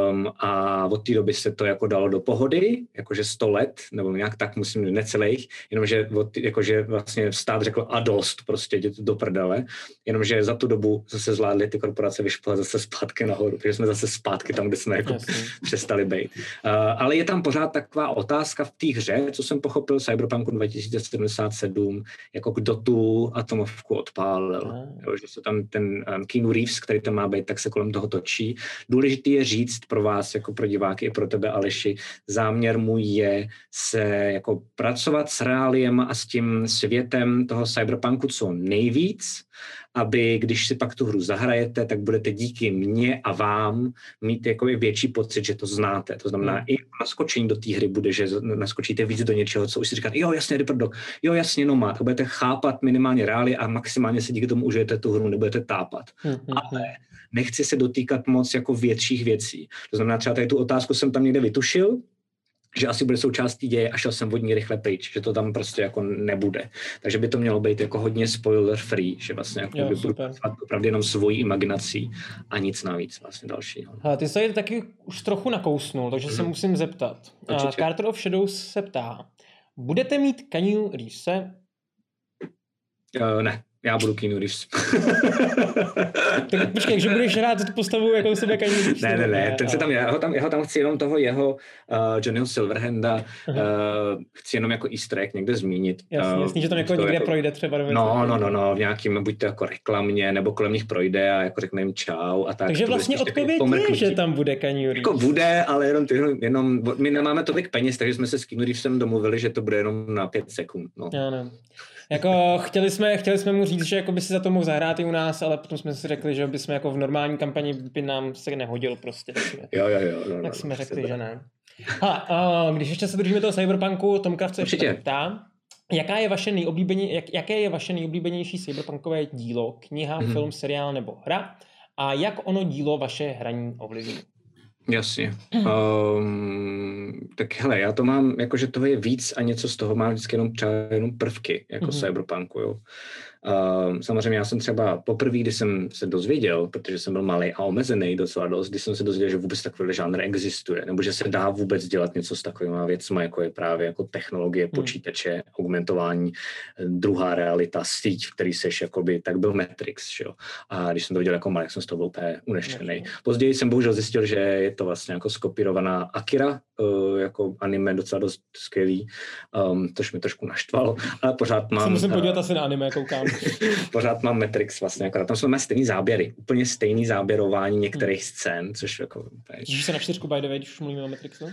Um, a od té doby se to jako dalo do pohody, jakože 100 let, nebo nějak tak, musím necelých, jenomže od, jakože vlastně stát řekl a dost, prostě jděte do prdele, jenomže za tu dobu zase zvládli ty korporace vyšplat zase zpátky nahoru, takže jsme zase zpátky tam, kde jsme jako Jasně. přestali být. Uh, ale je tam pořád taková otázka v té hře, co jsem pochopil Cyberpunku 2077, jako kdo tu atomovku odpálil. Mm. Jo, že se tam ten um, Keanu Reeves, který tam má být, tak se kolem toho točí Důležité je říct pro vás, jako pro diváky i pro tebe, Aleši, záměr můj je se jako pracovat s reáliem a s tím světem toho cyberpunku co nejvíc, aby když si pak tu hru zahrajete, tak budete díky mně a vám mít jako větší pocit, že to znáte. To znamená, hmm. i naskočení do té hry bude, že naskočíte víc do něčeho, co už si říkáte, jo, jasně, Ripper Dog, jo, jasně, no a budete chápat minimálně reály a maximálně se díky tomu užijete tu hru, nebudete tápat. Hmm, hmm, Ale nechci se dotýkat moc jako větších věcí. To znamená, třeba tady tu otázku jsem tam někde vytušil, že asi bude součástí děje a šel jsem od ní rychle pryč, že to tam prostě jako nebude. Takže by to mělo být jako hodně spoiler free, že vlastně jako Jo, by budu opravdu jenom svojí imaginací a nic navíc vlastně dalšího. Hele, ty se tady taky už trochu nakousnul, takže se Mhm. musím zeptat. Určitě. Carter of Shadows se ptá, budete mít Keanu Reevese? Uh, ne, já budu Keanu Reeves. Tak počkej, že budeš hrát tu postavu jako sebe Keanu Reeves? ne, ne, ne, ten se tam, já ho tam, já ho tam chci jenom toho jeho uh, Johnnyho Silverhanda, uh, chci jenom jako easter egg někde zmínit. Jasně, Uh, jasně, že to jako někde jako- projde třeba. No, no, no, takového. no, v nějakým, buď to jako reklamě, nebo kolem nich projde a jako řekne jim čau a tak. Takže vlastně odpověď je, že tam bude Keanu Reeves. Jako bude, ale jenom, ty, jenom, my nemáme tolik peněz, takže jsme se s Keanu Reevesem domluvili, že to bude jenom na pět sekund. No. Já ne. Jako chtěli jsme, chtěli jsme mu říct, že jako by si za to mohl zahrát i u nás, ale potom jsme si řekli, že by jsme jako v normální kampani by nám se nehodil prostě. Jsme, Jo, jo, jo. No, no, tak jsme no, řekli, že ne. A když ještě se držíme toho cyberpunku, Tom Kraft se ještě ptá, jaká je vaše nejoblíbeně, jak, jaké je vaše nejoblíbenější cyberpunkové dílo, kniha, Mhm. film, seriál nebo hra a jak ono dílo vaše hraní ovlivní? Jasně. Um, tak hele, já to mám, jako že toho je víc a něco z toho mám vždycky jenom třeba jenom prvky, jako Mhm. mm-hmm. cyberpunku, jo. Um, samozřejmě já jsem třeba poprvé, kdy jsem se dozvěděl, protože jsem byl malý a omezený docela dost, když jsem se dozvěděl, že vůbec takový žánr existuje, nebo že se dá vůbec dělat něco s takovými věcmi, jako je právě jako technologie, počítače, augmentování, eh, druhá realita, síť, v který seš, jakoby, tak byl Matrix, že jo. A když jsem to viděl jako malý, jsem z toho byl úplně unešený. Později jsem bohužel zjistil, že je to vlastně jako skopírovaná Akira, eh, jako anime docela dost skvělý, um, což mi trošku naštvalo, ale pořád Se mám... musím eh, podívat asi na anime, koukám. pořád mám Matrix vlastně, akorát tam jsou máme stejný záběry, úplně stejný záběrování některých scén, což jako... je- Těšíš se na čtyřku by the way, když už mluvíme o Matrixu?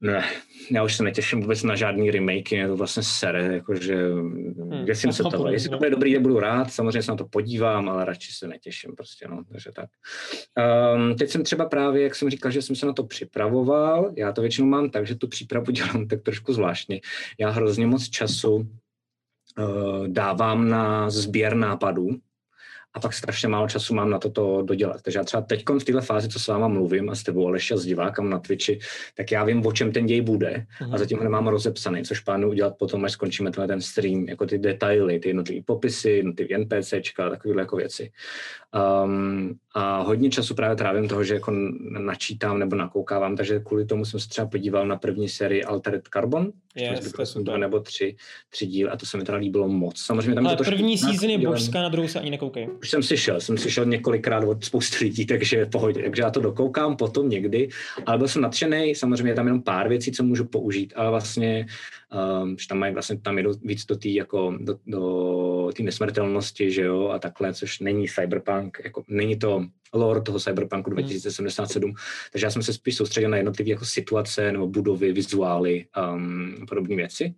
Ne, já už se netěším vůbec na žádný remake, je to vlastně sere, jakože hmm, děsím se to toho. Jestli to bude dobrý, tak budu rád, samozřejmě se na to podívám, ale radši se netěším prostě, no, takže tak. Um, teď jsem třeba právě, jak jsem říkal, že jsem se na to připravoval, já to většinou mám tak, že tu přípravu dělám tak trošku zvláštně. Já hrozně moc času dávám na sběr nápadů, a pak strašně málo času mám na toto dodělat. Takže já třeba teď v této fázi, co s váma mluvím a s tebou Aleši a s divákem na Twitchi, tak já vím, o čem ten děj bude a zatím ho nemám rozepsaný, což plánuju udělat potom, až skončíme tenhle ten stream, jako ty detaily, ty jednotlivé popisy, jednotlivé NPCčka, takovéhle jako věci. Um, a hodně času právě trávím toho, že jako načítám nebo nakoukávám, takže kvůli tomu jsem se třeba podíval na první sérii Altered Carbon, Yes, to super. dva nebo tři, tři díl a to se mi teda líbilo moc. Samozřejmě tam Ale to první season je božská, na druhou se ani nekoukej. Už jsem si šel, jsem si šel několikrát od spousty lidí, takže pohodě. Takže já to dokoukám potom někdy, ale byl jsem nadšený, samozřejmě je tam jenom pár věcí, co můžu použít, ale vlastně, um, že tam mají vlastně tam jdu víc do té jako, do, do té nesmrtelnosti, že jo, a takhle, což není cyberpunk, jako není to lore toho cyberpunku 2077, takže já jsem se spíš soustředil na jednotlivé jako situace nebo budovy, vizuály, um, podobné věci.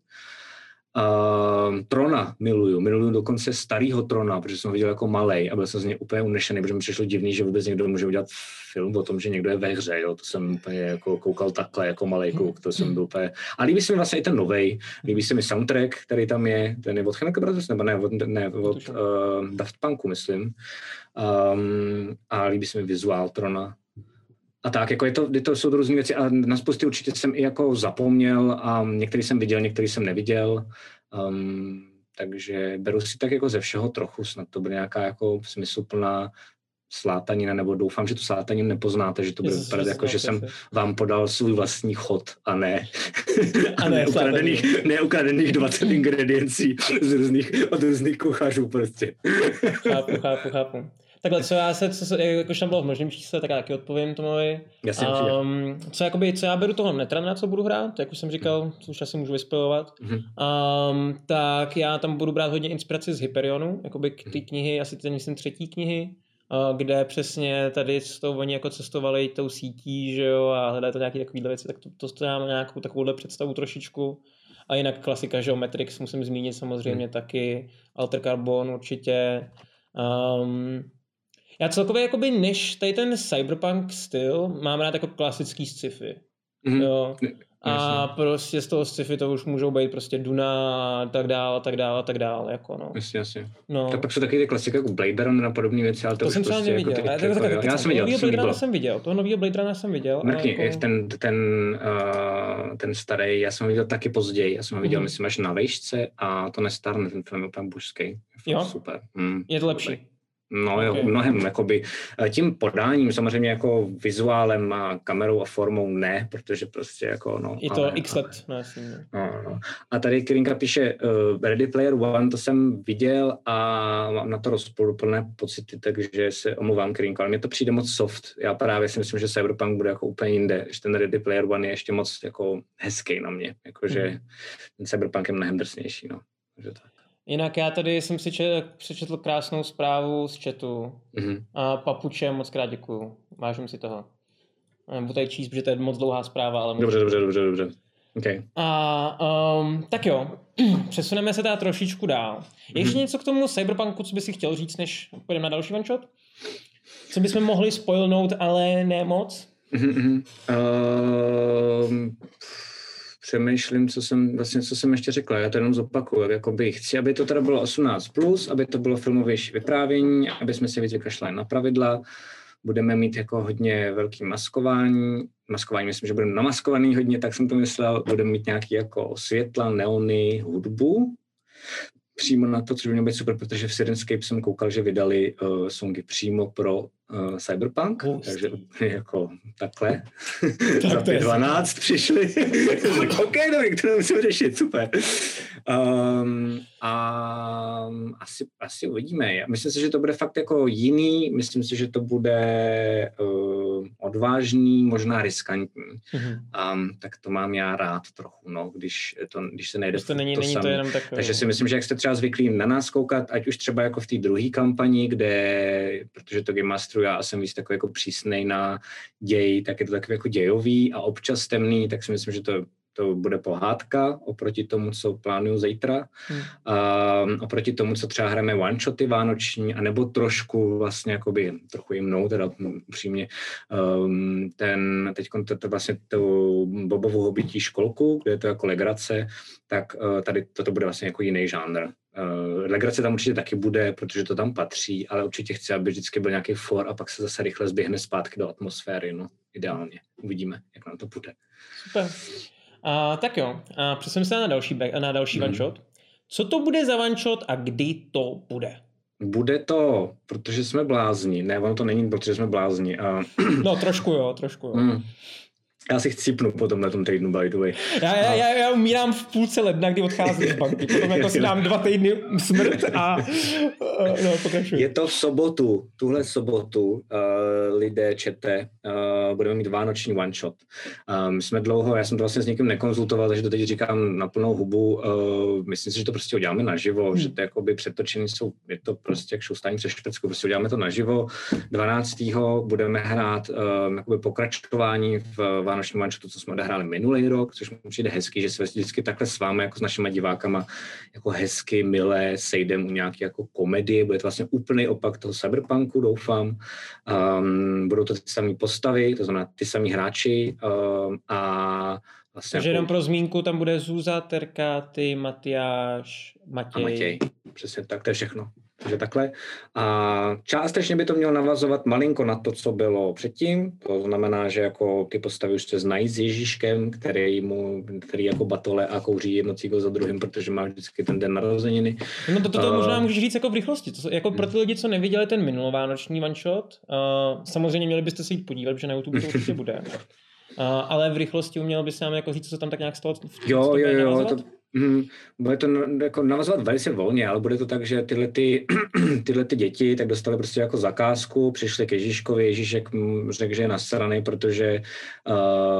Uh, Trona miluju, miluju dokonce starýho Trona, protože jsem ho viděl jako malej a byl jsem z něj úplně unešený, protože mi přišlo divný, že vůbec někdo může udělat film o tom, že někdo je ve hře, jo? to jsem úplně jako koukal takhle jako malej kluk, to jsem byl úplně... A líbí se mi vlastně i ten novej, líbí se mi soundtrack, který tam je, ten je od Chemical Brothers, nebo ne, od, ne, od uh, Daft Punku, myslím. Um, a líbí se mi vizuál Trona, a tak, jako je to, je to jsou to různé věci a na spousty určitě jsem i jako zapomněl a některý jsem viděl, některý jsem neviděl. Um, takže beru si tak jako ze všeho trochu, snad to bude nějaká jako smysluplná slátanina, nebo doufám, že tu slátaninu nepoznáte, že to bude vypadat jako, že jsem vám podal svůj vlastní chod a ne, A ne ukradených, ne ukradených 20 ingrediencí z různých, od různých kuchařů prostě. Chápu, chápu, chápu. Takhle, co já se, co se, jakož tam bylo v množném čísle, tak já taky odpovím Tomovi. Jasně. Um, co, jakoby, co já beru toho netrana, co budu hrát, jak už jsem říkal, co už asi můžu vyspojovat, Mhm. um, tak já tam budu brát hodně inspiraci z Hyperionu, jakoby k ty knihy, asi ten myslím třetí knihy, uh, kde přesně tady s tou, oni jako cestovali tou sítí, že jo, a hledají to nějaké takovéhle věci, tak to, to, to mám nějakou takovouhle představu trošičku. A jinak klasika, že jo, Matrix musím zmínit samozřejmě taky, Alter Carbon určitě. Um, já celkově jakoby než tady ten cyberpunk styl mám rád jako klasický sci-fi. Mhm. Jo. A jasně. prostě z toho sci-fi to už můžou být prostě Duna a tak dál a tak dál a tak dál, jako no. Jasně, jasně. No. Tak pak jsou taky ty klasiky jako Blade Runner a podobné věci, ale to, to jsem třeba prostě neviděl. Jako ty, tak, tak, tak, já jsem viděl, Blade Runner jsem viděl, toho nového Blade Runner jsem viděl. Mrkni, jako... ten, ten, uh, ten starý, já jsem ho viděl taky později, já jsem ho viděl, mm. myslím, až na vejšce a to nestarne, ten film je úplně božský. Jo? Super. Mm, je to lepší. No jo, okay. mnohem, jakoby, eh, tím podáním samozřejmě jako vizuálem a kamerou a formou ne, protože prostě jako no. Je to ale, x let, no, no, no. A tady Kirinka píše uh, Ready Player One, to jsem viděl a mám na to rozporuplné pocity, takže se omluvám Kirinko, ale mně to přijde moc soft. Já právě si myslím, že Cyberpunk bude jako úplně jinde, že ten Ready Player One je ještě moc jako hezký na mě, jakože mm. ten Cyberpunk je mnohem drsnější, no. Takže tak. Jinak já tady jsem si čet, přečetl krásnou zprávu z chatu. Mm-hmm. A papuče, moc krát děkuju. Vážím si toho. Budu tady číst, protože to je moc dlouhá zpráva. Ale dobře, dobře, dobře, dobře. Okay. A um, tak jo, přesuneme se teda trošičku dál. Je ještě mm-hmm. něco k tomu Cyberpunku, co by si chtěl říct, než půjdeme na další one? Co bychom mohli spoilnout, ale ne moc? Mm-hmm. Uh, přemýšlím, co jsem, vlastně, co jsem ještě řekla, já to jenom zopakuju, jakoby chci, aby to teda bylo 18+, plus, aby to bylo filmovější vyprávění, aby jsme si víc vykašlali na pravidla, budeme mít jako hodně velký maskování, maskování, myslím, že budeme namaskovaný hodně, tak jsem to myslel, budeme mít nějaký jako světla, neony, hudbu, přímo na to, což by mělo být super, protože v Sirenscape jsem koukal, že vydali uh, songy přímo pro uh, Cyberpunk, Ust. takže jako takhle. Tak Za 5.12 přišli. OK, dobrý, to nemusím řešit, super. Um, a asi, asi uvidíme. Myslím si, že to bude fakt jako jiný, myslím si, že to bude uh, odvážný, možná riskantní. Mm-hmm. Um, tak to mám já rád trochu, no, když, to, když se nejde to, není, to není to jenom tak... Takže si myslím, že jak jste třeba zvyklí na nás koukat, ať už třeba jako v té druhé kampani, kde, protože to Game Masteru já jsem víc takový jako přísnej na děj, tak je to takový jako dějový a občas temný, tak si myslím, že to to bude pohádka oproti tomu, co plánuju zítra. Hmm. Uh, oproti tomu, co třeba hrajeme one-shoty vánoční, anebo trošku vlastně jakoby, trochu jimnou, teda upřímně, um, ten, teď to, to vlastně tu Bobovou hobití školku, kde je to jako legrace, tak uh, tady toto bude vlastně jako jiný žánr. Uh, legrace tam určitě taky bude, protože to tam patří, ale určitě chci, aby vždycky byl nějaký for a pak se zase rychle zběhne zpátky do atmosféry, no, ideálně. Uvidíme, jak nám to bude. Super. A, tak jo, a přesuneme se na další, back, na další mm. one shot. Co to bude za one shot a kdy to bude? Bude to, protože jsme blázni. Ne, ono to není, protože jsme blázni. A... No, trošku jo, trošku jo. Mm. Já si chcípnu potom na tom týdnu, by the way. Já, já, já, já umírám v půlce ledna, kdy odcházím z banky. Potom jako si dám dva týdny smrt a no, pokračuji. Je to v sobotu, tuhle sobotu uh, lidé čete, uh, budeme mít vánoční one shot. Um, jsme dlouho, já jsem to vlastně s někým nekonzultoval, takže to teď říkám na plnou hubu. Uh, myslím si, že to prostě uděláme naživo, hmm. že to jakoby přetočení jsou, je to prostě jak šoustání přes špecku, prostě uděláme to naživo. 12. budeme hrát um, jakoby pokračování v vánočním mančetu, co jsme odehráli minulý rok, což mi přijde hezky, že se vždycky takhle s vámi, jako s našimi divákama, jako hezky, milé, sejdem u nějaké jako komedie. Bude to vlastně úplný opak toho cyberpunku, doufám. Um, budou to ty samé postavy, to znamená ty samý hráči um, a Vlastně Takže jako... jenom pro zmínku, tam bude Zůza, Terka, ty, Matyáš, Matěj. A Matěj, přesně tak, to je všechno. Takže takhle. A částečně by to mělo navazovat malinko na to, co bylo předtím. To znamená, že jako ty postavy už se znají s Ježíškem, který, mu, který jako batole a kouří jednocího za druhým, protože má vždycky ten den narozeniny. No to, to, to uh, možná můžeš říct jako v rychlosti. To, jako pro ty lidi, co neviděli ten minulovánoční one shot, uh, samozřejmě měli byste se jít podívat, protože na YouTube to určitě bude. Uh, ale v rychlosti uměl by se nám jako říct, co se tam tak nějak stalo. Jo, jo, jo, to, Mm, bude to jako navazovat velice volně, ale bude to tak, že tyhle, ty, tyhle ty děti tak dostali prostě jako zakázku, přišli k Ježíškovi, Ježíšek řekl, že je nasraný, protože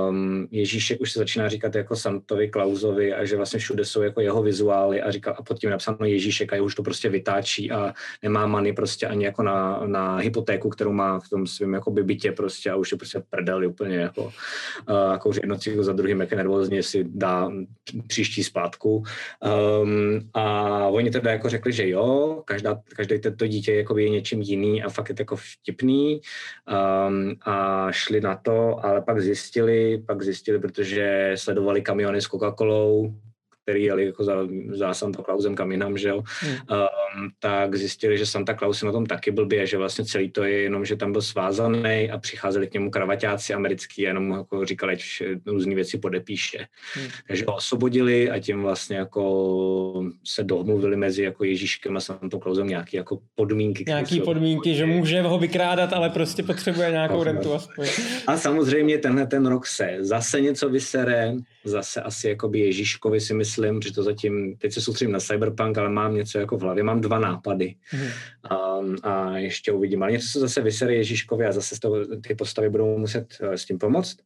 um, Ježíšek už se začíná říkat jako Santovi, Klausovi a že vlastně všude jsou jako jeho vizuály a říká a pod tím napsáno Ježíšek a je už to prostě vytáčí a nemá many prostě ani jako na, na hypotéku, kterou má v tom svém jako bytě prostě a už je prostě prdeli úplně jako, uh, jako jednocího za druhým, jak je nervózně si dá příští zpátku Česku. Um, a oni teda jako řekli, že jo, každá, každé to dítě jako je něčím jiný a fakt je to jako vtipný. Um, a šli na to, ale pak zjistili, pak zjistili, protože sledovali kamiony s Coca-Colou, který jeli jako za, za Santa Clausem kam jinam, že jo, hmm. um, tak zjistili, že Santa Claus je na tom taky blbě, že vlastně celý to je jenom, že tam byl svázaný a přicházeli k němu kravaťáci americký a jenom jako říkali, ať různé věci podepíše. Hmm. Takže ho osvobodili a tím vlastně jako se domluvili mezi jako Ježíškem a Santa Clausem nějaký jako podmínky. Nějaký podmínky, že může ho vykrádat, ale prostě potřebuje nějakou rentu aspoň. A samozřejmě tenhle ten rok se zase něco vysere, zase asi jakoby Ježíškovi si myslím, že to zatím, teď se soustředím na Cyberpunk, ale mám něco jako v hlavě, mám dva nápady mm. a, a ještě uvidím, ale něco se zase vysere Ježíškovi a zase to, ty postavy budou muset eh, s tím pomoct.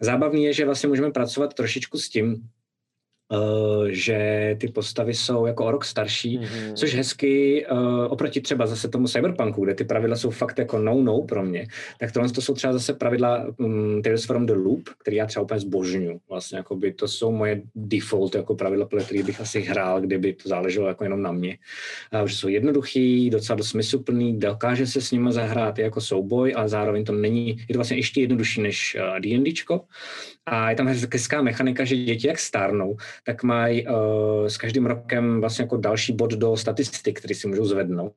Zábavný je, že vlastně můžeme pracovat trošičku s tím, že ty postavy jsou jako o rok starší, mm-hmm. což hezky uh, oproti třeba zase tomu Cyberpunku, kde ty pravidla jsou fakt jako no-no pro mě, tak tohle to jsou třeba zase pravidla um, Tales from the Loop, který já třeba úplně zbožňu. Vlastně jako by to jsou moje default jako pravidla, podle kterých bych asi hrál, kdyby to záleželo jako jenom na mě. Uh, že jsou jednoduchý, docela dost smysluplný, dokáže se s nimi zahrát jako souboj, ale zároveň to není, je to vlastně ještě jednodušší než D&Dčko. A je tam hezká mechanika, že děti jak stárnou, tak mají uh, s každým rokem vlastně jako další bod do statistik, který si můžou zvednout,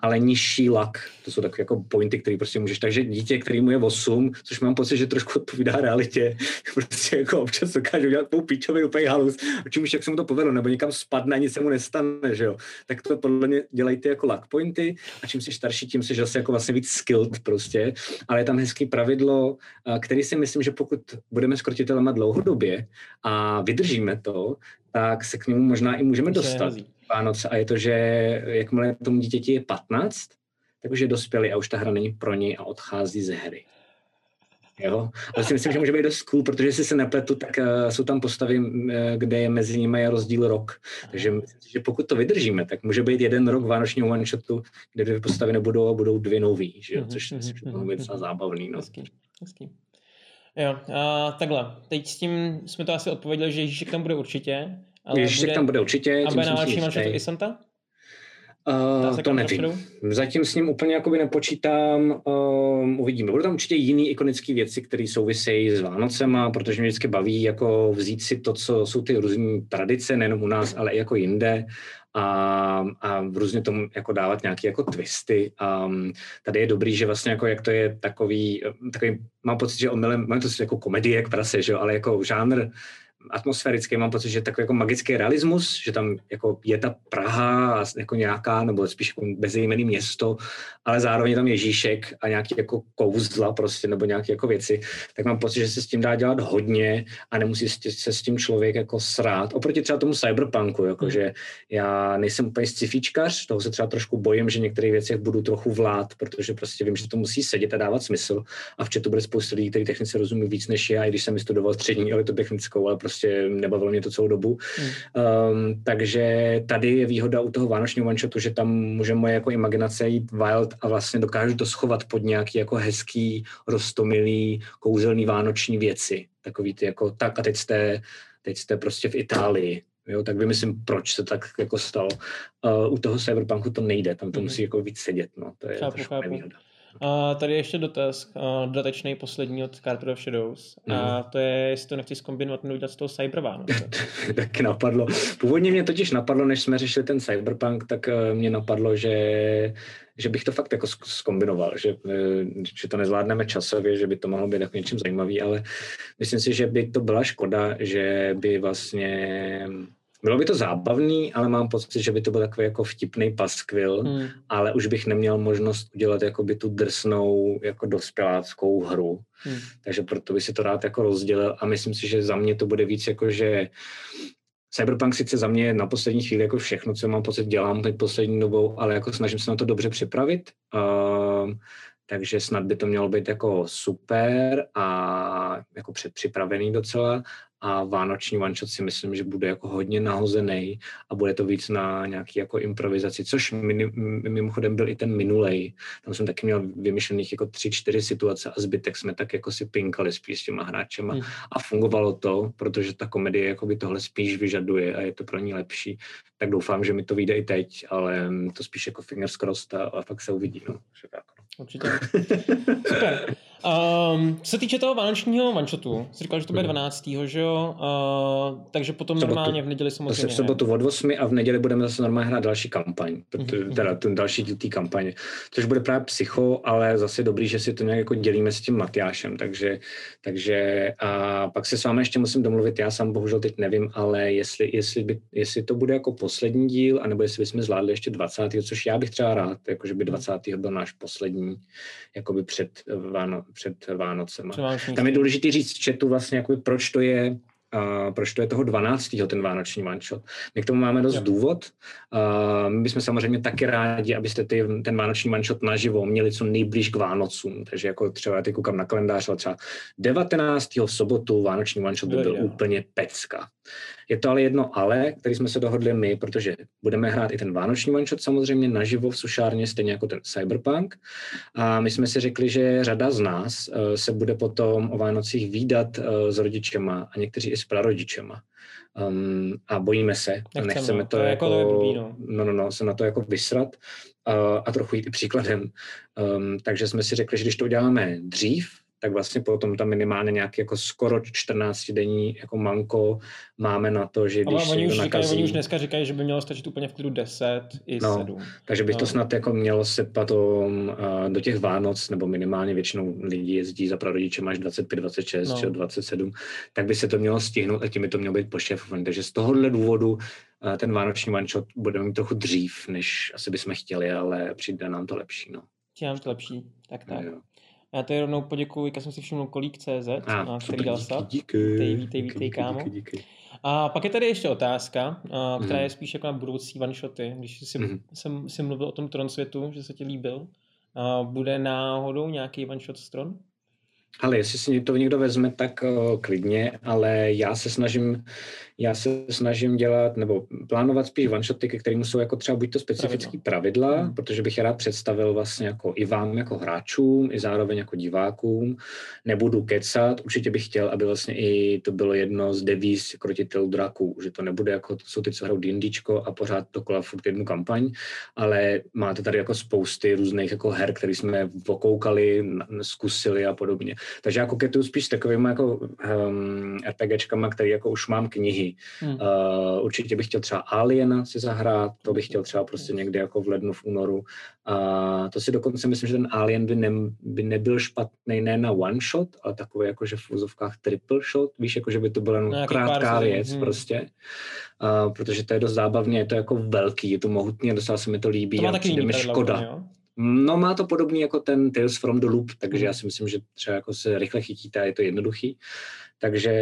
ale nižší lak. To jsou takové jako pointy, které prostě můžeš. Takže dítě, který mu je 8, což mám pocit, že trošku odpovídá realitě, prostě jako občas dokáže udělat pou píčový úplně halus, čím už jak se mu to povedlo, nebo někam spadne nic se mu nestane, že jo. Tak to podle mě dělají ty jako luck pointy a čím jsi starší, tím jsi zase jako vlastně víc skilled prostě, ale je tam hezký pravidlo, který si myslím, že pokud budeme s krotitelema dlouhodobě a vydržíme to, tak se k němu možná i můžeme dostat Vánoce. A je to, že jakmile tomu dítěti je 15, tak už je dospělý a už ta hra není pro něj a odchází ze hry. Jo? Ale si myslím, že může být dost cool, protože jestli se nepletu, tak uh, jsou tam postavy, uh, kde je mezi nimi je rozdíl rok. Takže myslím že pokud to vydržíme, tak může být jeden rok vánočního one shotu, kde dvě postavy nebudou a budou dvě nový, že jo? Mhm, což myslím, že bude docela zábavný. No. Hezký, hezký. Jo, a takhle. Teď s tím jsme to asi odpověděli, že Ježíšek tam bude určitě. Ale Ježíšek bude, tam bude určitě. A bude na další to i Santa? Uh, to nevím. Zatím s ním úplně jakoby nepočítám. Uh, uvidíme. Budou tam určitě jiný ikonické věci, které souvisejí s Vánocema, protože mě vždycky baví jako vzít si to, co jsou ty různé tradice, nejenom u nás, ale i jako jinde a, a různě tomu jako dávat nějaké jako twisty. A tady je dobrý, že vlastně jako jak to je takový, takový mám pocit, že omylem, mám to jako komedie jak prase, že jo, ale jako žánr atmosférický, mám pocit, že takový jako magický realismus, že tam jako je ta Praha jako nějaká, nebo spíš jako bezejmený město, ale zároveň tam Ježíšek a nějaký jako kouzla prostě, nebo nějaké jako věci, tak mám pocit, že se s tím dá dělat hodně a nemusí se s tím člověk jako srát. Oproti třeba tomu cyberpunku, jako že já nejsem úplně scifičkař, toho se třeba trošku bojím, že některé věci budu trochu vlád, protože prostě vím, že to musí sedět a dávat smysl a v chatu bude spousta lidí, kteří technice rozumí víc než já, i když jsem vystudoval střední technickou, ale prostě prostě nebavilo mě to celou dobu. Hmm. Um, takže tady je výhoda u toho vánočního one že tam může moje jako imaginace jít wild a vlastně dokážu to schovat pod nějaký jako hezký, rostomilý, kouzelný vánoční věci. Takový ty jako tak a teď jste, teď jste prostě v Itálii. Jo, tak vymyslím, proč se tak jako stalo. Uh, u toho Cyberpunku to nejde, tam to hmm. musí jako víc sedět, no, to je chápu, trošku chápu. nevýhoda. A tady ještě dotaz, dodatečný poslední od Carter of Shadows. Mm. A mhm. to je, jestli to nechci zkombinovat, udělat z toho Cybervánu. tak napadlo. Původně mě totiž napadlo, než jsme řešili ten Cyberpunk, tak uh, mě napadlo, že že bych to fakt jako skombinoval, že, eh, že to nezvládneme časově, že by to mohlo být jako něčím zajímavý, ale myslím si, že by to byla škoda, že by vlastně bylo by to zábavný, ale mám pocit, že by to byl takový jako vtipný paskvil, hmm. ale už bych neměl možnost udělat jakoby tu drsnou jako dospěláckou hru. Hmm. Takže proto by si to rád jako rozdělil a myslím si, že za mě to bude víc jako, že Cyberpunk sice za mě na poslední chvíli jako všechno, co mám pocit, dělám teď poslední dobou, ale jako snažím se na to dobře připravit. Uh, takže snad by to mělo být jako super a jako předpřipravený docela a vánoční one shot si myslím, že bude jako hodně nahozený a bude to víc na nějaký jako improvizaci, což mimochodem byl i ten minulej. Tam jsem taky měl vymyšlených jako tři, čtyři situace a zbytek jsme tak jako si pinkali spíš s těma hráčema hmm. a fungovalo to, protože ta komedie jako by tohle spíš vyžaduje a je to pro ní lepší. Tak doufám, že mi to vyjde i teď, ale to spíš jako fingers crossed a, a fakt se uvidí. No. tak. No. Určitě. Super. Um, co se týče toho vánočního manšotu, jsi říkal, že to bude 12. Mhm. že jo? Uh, takže potom sobotu. normálně v neděli samozřejmě. v sobotu od 8 a v neděli budeme zase normálně hrát další kampaň, mm-hmm. teda ten další díl té kampaně, což bude právě psycho, ale zase dobrý, že si to nějak jako dělíme s tím Matyášem, takže, takže a pak se s vámi ještě musím domluvit, já sám bohužel teď nevím, ale jestli, jestli, by, jestli to bude jako poslední díl, anebo jestli bychom zvládli ještě 20. což já bych třeba rád, jakože by 20. byl náš poslední, jakoby před Váno, před Vánocema. Tam je důležité říct v chatu vlastně, jakoby, proč to je Uh, proč to je toho 12. ten vánoční shot. My k tomu máme dost jo. důvod. Uh, my bychom samozřejmě taky rádi, abyste ty, ten vánoční shot naživo měli co nejblíž k Vánocům. Takže jako třeba já teď koukám na kalendář, ale třeba 19. v sobotu vánoční shot by byl jo. úplně pecka. Je to ale jedno ale, který jsme se dohodli my, protože budeme hrát i ten vánoční one shot samozřejmě naživo v sušárně, stejně jako ten Cyberpunk. A my jsme si řekli, že řada z nás uh, se bude potom o Vánocích výdat uh, s rodičema a někteří i s prarodičema. Um, a bojíme se, Nechceme, nechceme to, to jako, jako blbý, no. no, no, no, se na to jako vysrat uh, a trochu jít i příkladem. Um, takže jsme si řekli, že když to uděláme dřív, tak vlastně potom tam minimálně nějaký jako skoro 14 denní jako manko máme na to, že když Ale oni už, nakazí... říkají, oni už dneska říkají, že by mělo stačit úplně v klidu 10 i no, 7. Takže by no. to snad jako mělo se potom uh, do těch Vánoc, nebo minimálně většinou lidí jezdí za prarodičem až 25, 26, no. 27, tak by se to mělo stihnout a tím by to mělo být pošefované. Takže z tohohle důvodu uh, ten vánoční one shot budeme mít trochu dřív, než asi bychom chtěli, ale přijde nám to lepší. No. Přijde nám to lepší, tak tak. Jo. Já tady rovnou poděkuji, jak jsem si všiml kolík.cz, a, který dal díky, díky, vítej, vítej, vítej, kámo. Díky, díky. A pak je tady ještě otázka, která mm. je spíš jako na budoucí one-shoty. Když jsi, mm. jsem, jsem mluvil o tom Tron světu, že se ti líbil, bude náhodou nějaký one-shot z Tron? Ale jestli si to někdo vezme, tak uh, klidně, ale já se snažím já se snažím dělat nebo plánovat spíš one-shoty, ke kterým jsou jako třeba buď to specifické pravidla, pravidla hmm. protože bych je rád představil vlastně jako i vám jako hráčům, i zároveň jako divákům. Nebudu kecat, určitě bych chtěl, aby vlastně i to bylo jedno z devíz krotitel draků, že to nebude jako, to jsou ty, co hrajou D&Dčko a pořád dokola furt jednu kampaň, ale máte tady jako spousty různých jako her, které jsme vokoukali, zkusili a podobně. Takže jako ketuju spíš s takovými jako um, RPGčkama, které jako už mám knihy, Hmm. Uh, určitě bych chtěl třeba Aliena si zahrát, to bych chtěl třeba prostě někdy jako v lednu, v únoru. A to si dokonce myslím, že ten Alien by, ne, by nebyl špatný ne na one shot, ale takový jako, že v úzovkách triple shot, víš, jako, že by to byla jenom krátká věc hmm. prostě. Uh, protože to je dost zábavně, je to jako velký, je to mohutný a docela se mi to líbí. To má taky mi škoda. Jo? No má to podobný jako ten Tales from the Loop, takže hmm. já si myslím, že třeba jako se rychle chytíte a je to jednoduchý. Takže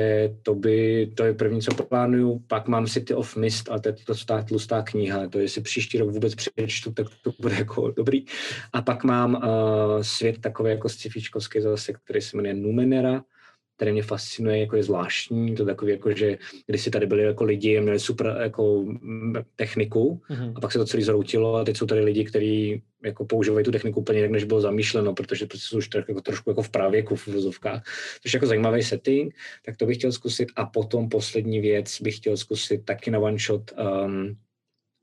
to, by, to je první, co plánuju. Pak mám City of Mist, ale to je tlustá, tlustá kniha. To jestli příští rok vůbec přečtu, tak to bude jako dobrý. A pak mám uh, svět takový jako scifičkovský zase, který se jmenuje Numenera který mě fascinuje, jako je zvláštní, to takový jako, že když si tady byli jako lidi a měli super jako techniku mm-hmm. a pak se to celý zroutilo a teď jsou tady lidi, kteří jako používají tu techniku úplně jinak, než bylo zamýšleno, protože prostě jsou už trošku, jako, trošku jako v pravěku v vozovkách, což je jako zajímavý setting, tak to bych chtěl zkusit. A potom poslední věc bych chtěl zkusit taky na one shot um,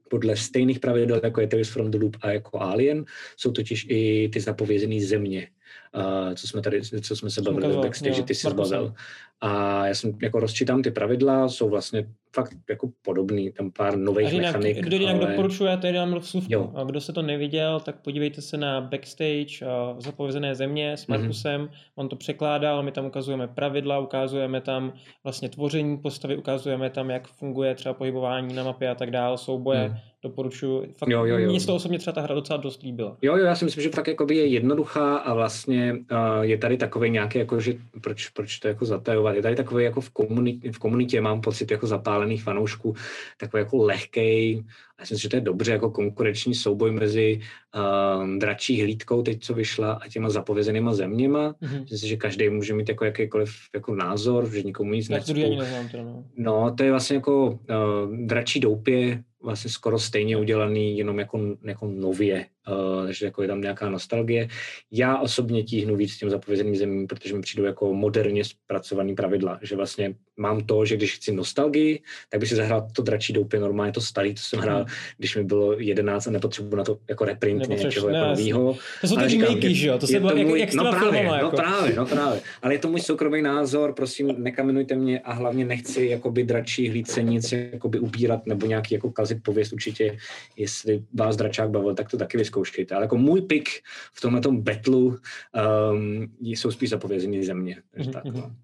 podle stejných pravidel, jako je Tales from the Loop a jako Alien, jsou totiž i ty zapovězené země uh, co jsme tady, co jsme se bavili v backstage, jo, ty jsi zbavil. A já jsem jako rozčítám ty pravidla, jsou vlastně fakt jako podobný, tam pár nových jinak, mechanik. Kdo jinak ale... doporučuje, tady dám vsuvku. A kdo se to neviděl, tak podívejte se na backstage uh, zapovězené země s mhm. Markusem, mm-hmm. on to překládal, my tam ukazujeme pravidla, ukazujeme tam vlastně tvoření postavy, ukazujeme tam, jak funguje třeba pohybování na mapě a tak dále, souboje. Mm Doporučuji. Fakt, Jo, jo, jo. Mně se to osobně třeba ta hra docela dost líbila. Jo, jo, já si myslím, že fakt jakoby je jednoduchá a vlastně uh, je tady takový nějaký, jako, že proč, proč to jako zatajovat, je tady takový jako v komunitě, v komunitě mám pocit jako zapálených fanoušků, takový jako lehkej, a myslím si, že to je dobře jako konkurenční souboj mezi uh, dračí hlídkou, teď co vyšla, a těma zapovězenýma zeměma. Mhm. Myslím si, že každý může mít jako jakýkoliv jako názor, že nikomu nic teda, no. No, to je vlastně jako uh, dračí doupě, vlastně skoro stejně udělaný, jenom jako, jako nově, uh, takže jako je tam nějaká nostalgie. Já osobně tíhnu víc těm zapovězeným zemím, protože mi přijdou jako moderně zpracovaný pravidla, že vlastně mám to, že když chci nostalgii, tak bych si zahrál to dračí doupě normálně, to starý, to jsem hrál, když mi bylo 11 a nepotřebuji na to jako reprint něčeho jako novýho. To jsou ty říkám, remakey, že jo? To se bylo, jak, s no právě, filmama, no jako. právě, no právě. Ale je to můj soukromý názor, prosím, nekamenujte mě a hlavně nechci jakoby dračí hlídce nic jakoby upírat nebo nějaký jako kazit pověst určitě, jestli vás dračák bavil, tak to taky vyzkoušejte. Ale jako můj pick v tomhle battlu um, jsou spíš zapovězený země. Takže Mhm, tak, mhm. no.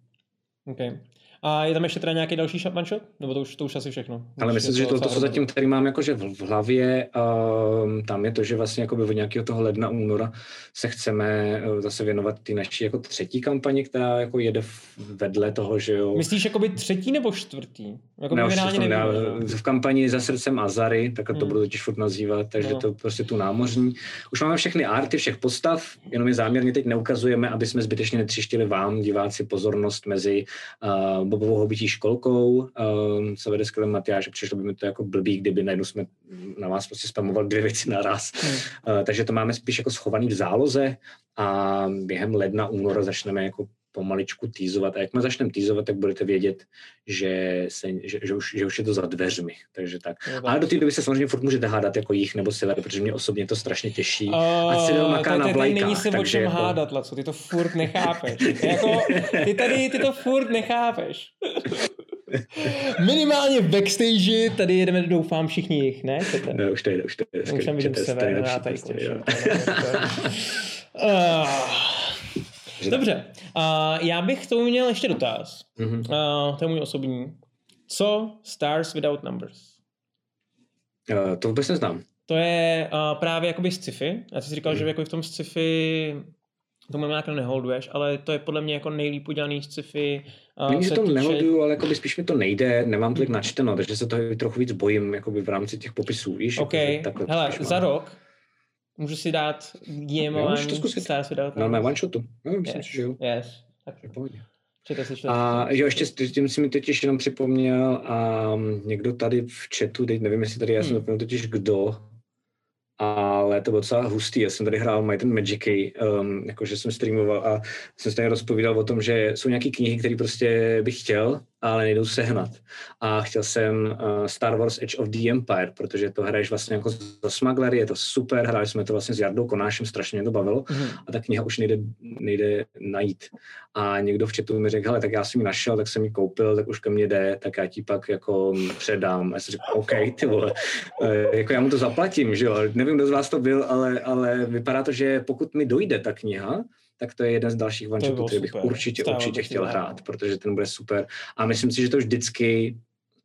Okay. A je tam ještě teda nějaký další shot? Nebo to už, to už asi všechno? Ale myslím že to, to, co zatím tady mám jakože v, v hlavě, um, tam je to, že vlastně jakoby od nějakého toho ledna, února se chceme uh, zase věnovat ty naší jako třetí kampani, která jako jede vedle toho, že jo. Myslíš jakoby třetí nebo čtvrtý? Jako Ne, nevím. ne, že jo? v kampani za srdcem Azary, takhle to Hmm. budu totiž furt nazývat, takže No. to prostě tu námořní. Už máme všechny arty všech postav, jenom je záměrně teď neukazujeme, aby jsme zbytečně netřištili vám, diváci, pozornost mezi uh, Bobovou hobití školkou, uh, co vede skvělý Matyáš, přišlo by mi to jako blbý, kdyby najednou jsme na vás prostě spamovali dvě věci naraz. Hmm. Uh, takže to máme spíš jako schovaný v záloze a během ledna, února začneme jako pomaličku týzovat. A jakmile začneme týzovat, tak budete vědět, že, se, že, že, už, že už je to za dveřmi. Takže tak. Ale do té doby se samozřejmě furt můžete hádat jako jich nebo sever, protože mě osobně to strašně těší. Uh, Ať si jdou maká na vlajkách, není se o takže čem jako- hádat, Laco, ty to furt nechápeš. jako, ty tady, ty to furt nechápeš. Minimálně v backstage tady jedeme, doufám, všichni jich, ne? Chcete? Ne, už to jde, už to jde. Už tam vidím Čete, tady já tady prostě. Dobře, uh, já bych k tomu měl ještě dotaz. Mhm. Uh, to je můj osobní. Co Stars Without Numbers? Eh, To vůbec neznám. To je uh, právě jakoby sci-fi. Já jsi říkal, že jako v tom sci-fi tomu nějak neholduješ, ale to je podle mě jako nejlíp udělaný sci-fi. Uh, Není, že to týče- nehoduju, ale jakoby spíš mi to nejde, nemám tolik načteno, takže se toho trochu víc bojím jakoby v rámci těch popisů, víš? OK, takhle to hele, za rok můžu si dát DMování to zkusit. Stars Without No, Numbers. one shotu. No, myslím Yes. si, že jo. Yes. Tak si A jo, ještě s tím si mi totiž jenom připomněl a někdo tady v chatu, teď nevím, jestli tady, já jsem Hmm. totiž kdo, ale to bylo docela hustý. Já jsem tady hrál Might and Magicy, um, jakože jsem streamoval a jsem si tady rozpovídal o tom, že jsou nějaké knihy, které prostě bych chtěl, ale nejdou sehnat. A chtěl jsem uh, Star Wars Edge of the Empire, protože to hraješ vlastně jako za smugglery, je to super, hráli jsme to vlastně s Jardou Konášem, strašně mě to bavilo Mhm. a ta kniha už nejde, nejde najít. A někdo v chatu mi řekl, hele, tak já jsem ji našel, tak jsem ji koupil, tak už ke mně jde, tak já ti pak jako předám. A já jsem řekl, OK, ty vole, e, jako já mu to zaplatím, že jo. Nevím, kdo z vás to byl, ale, ale vypadá to, že pokud mi dojde ta kniha, tak to je jeden z dalších bylo one který bych super. určitě, Stál určitě bych chtěl zahrát. hrát, protože ten bude super. A myslím si, že to vždycky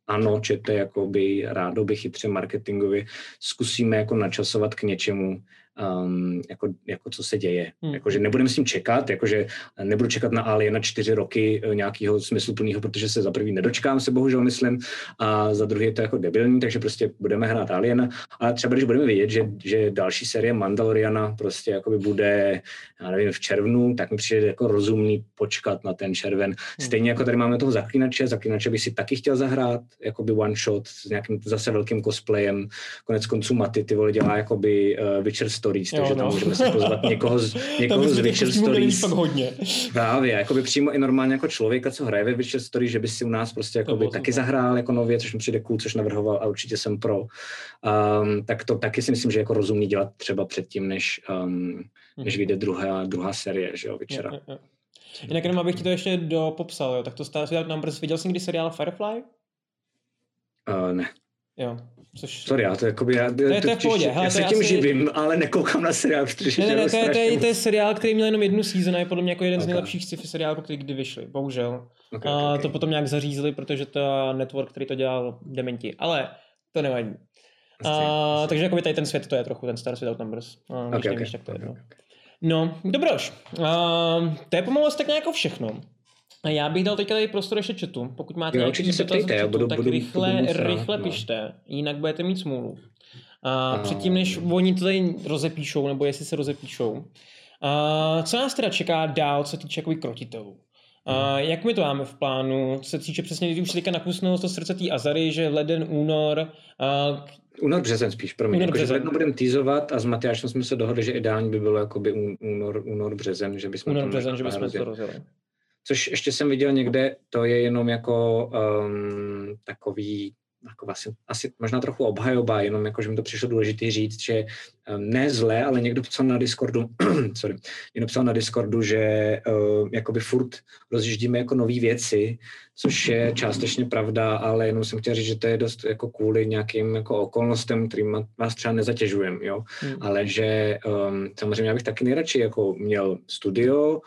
ano, čete jakoby rádoby chytře marketingově, zkusíme jako načasovat k něčemu, um, jako, jako co se děje. Hmm. Jakože nebudeme s tím čekat, jakože nebudu čekat na Aliena čtyři roky eh, nějakého smysluplného, protože se za prvý nedočkám se bohužel myslím a za druhý je to jako debilní, takže prostě budeme hrát Aliena, ale třeba když budeme vědět, že, že další série Mandaloriana prostě jakoby bude, já nevím, v červnu, tak mi přijde jako rozumný počkat na ten červen. Stejně jako tady máme toho zaklínače, zaklínače bych si taky chtěl zahrát, jakoby one shot s nějakým zase velkým cosplayem, konec konců Maty, ty vole dělá jakoby uh, Witcher Stories, Jo, takže no. tam můžeme si pozvat někoho z, někoho z Witcher Stories. fakt hodně. Právě, jakoby přímo i normálně jako člověka, co hraje ve Witcher Story, že by si u nás prostě jakoby bylo taky super. zahrál jako nově, což mi přijde cool, což navrhoval a určitě jsem pro. Um, tak to taky si myslím, že jako rozumný dělat třeba předtím, než, um, než vyjde druhá, druhá série, že jo, Witchera. Jo, jo, jo. Jinak jenom abych ti to ještě dopopsal, jo, tak to Stars Without Numbers, viděl jsi někdy seriál Firefly? Uh, ne, Jo, což... sorry, já to jakoby, já, to je v pohodě, hele, já to se je tím asi- živím, ale nekoukám na seriál, protože Ne, ne, ne, to je, to, je, to je seriál, který měl jenom jednu season a je podle mě jako jeden z Ok. nejlepších sci-fi seriálů, který kdy vyšly, bohužel. Okay, A okay, to potom nějak zařízli, protože to network, který to dělal, dementi. Ale to nevadí. A, takže jakoby tady ten svět, to je trochu ten Stars Without Numbers. A, Okay, nevíš, okay, tak to je okay, jedno. okay. No, dobroš. A, to je pomalu asi tak nějak všechno. A já bych dal teďka tady prostor ještě chatu. Pokud máte Jo, nějaký určitě se dotaz v ptejte, chatu, budu- tak budu- rychle, budu rychle no. pište, jinak budete mít smůlu. A A- předtím, než oni to tady rozepíšou, nebo jestli se rozepíšou. A co nás teda čeká dál, co se týče jakoby krotitelů? A jak my to máme v plánu, co se týče přesně, když už se teďka nakusnul to srdce té Azary, že leden, únor, a Únor, březen spíš, promiň. Únor, březen. březen. budeme týzovat a s Matyášem jsme se dohodli, že ideální by bylo jakoby ún- únor, únor, březen, že bychom únor, březen, že bychom to rozjeli. Což ještě jsem viděl někde, to je jenom jako um, takový, jako asi, asi možná trochu obhajoba, jenom jako, že mi to přišlo důležité říct, že um, ne zlé, ale někdo psal na Discordu, sorry, někdo psal na Discordu, že uh, jakoby furt rozjíždíme jako nové věci, což je částečně pravda, ale jenom jsem chtěl říct, že to je dost jako kvůli nějakým jako okolnostem, kterým vás třeba nezatěžujem, jo, Hmm. ale že um, samozřejmě já bych taky nejradši jako měl studio,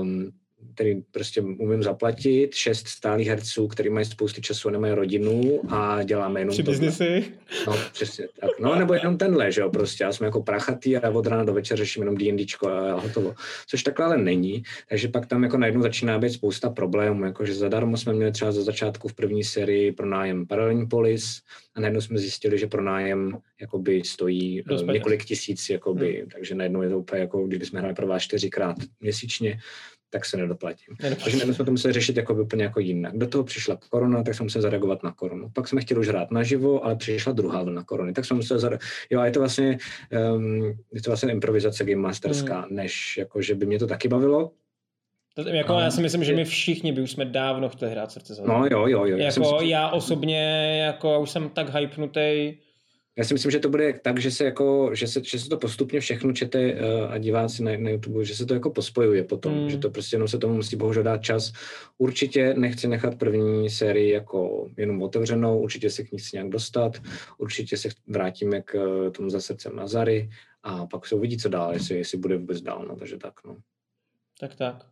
um, který prostě umím zaplatit, šest stálých herců, který mají spousty času a nemají rodinu a děláme jenom Tři tohle. biznesy. No, přesně tak. No, nebo jenom tenhle, že jo, prostě. Já jsme jako prachatý a od rána do večera řeším jenom D&Dčko a hotovo. Což takhle ale není, takže pak tam jako najednou začíná být spousta problémů, jako že zadarmo jsme měli třeba za začátku v první sérii pro nájem Paralelní Polis a najednou jsme zjistili, že pro nájem jakoby stojí Dost eh, několik tisíc, jakoby, hmm. takže najednou je to úplně jako, jsme hráli pro vás čtyřikrát měsíčně, tak se nedoplatím. Takže najednou jsme to museli řešit jako úplně jako jinak. Do toho přišla korona, tak jsme museli zareagovat na koronu. Pak jsme chtěli už hrát naživo, ale přišla druhá vlna korony, tak jsme museli zareagovat. Jo, a je to vlastně, um, je to vlastně improvizace game masterská, hmm. než jako, že by mě to taky bavilo. To, jako, já si myslím, že my všichni by už jsme dávno chtěli hrát srdce za No jo, jo, jo. Já, Jako myslím, já osobně, jako už jsem tak hypnutý. Já si myslím, že to bude tak, že se, jako, že se, že se to postupně všechno čete uh, a diváci na, na YouTube, že se to jako pospojuje potom, Hmm. že to prostě jenom se tomu musí bohužel dát čas. Určitě nechci nechat první sérii jako jenom otevřenou, určitě se k ní chci nějak dostat, určitě se vrátíme k eh, tomu za srdcem Nazary a pak se uvidí, co dál, jestli, jestli bude vůbec dál, no, takže tak, no. Tak tak.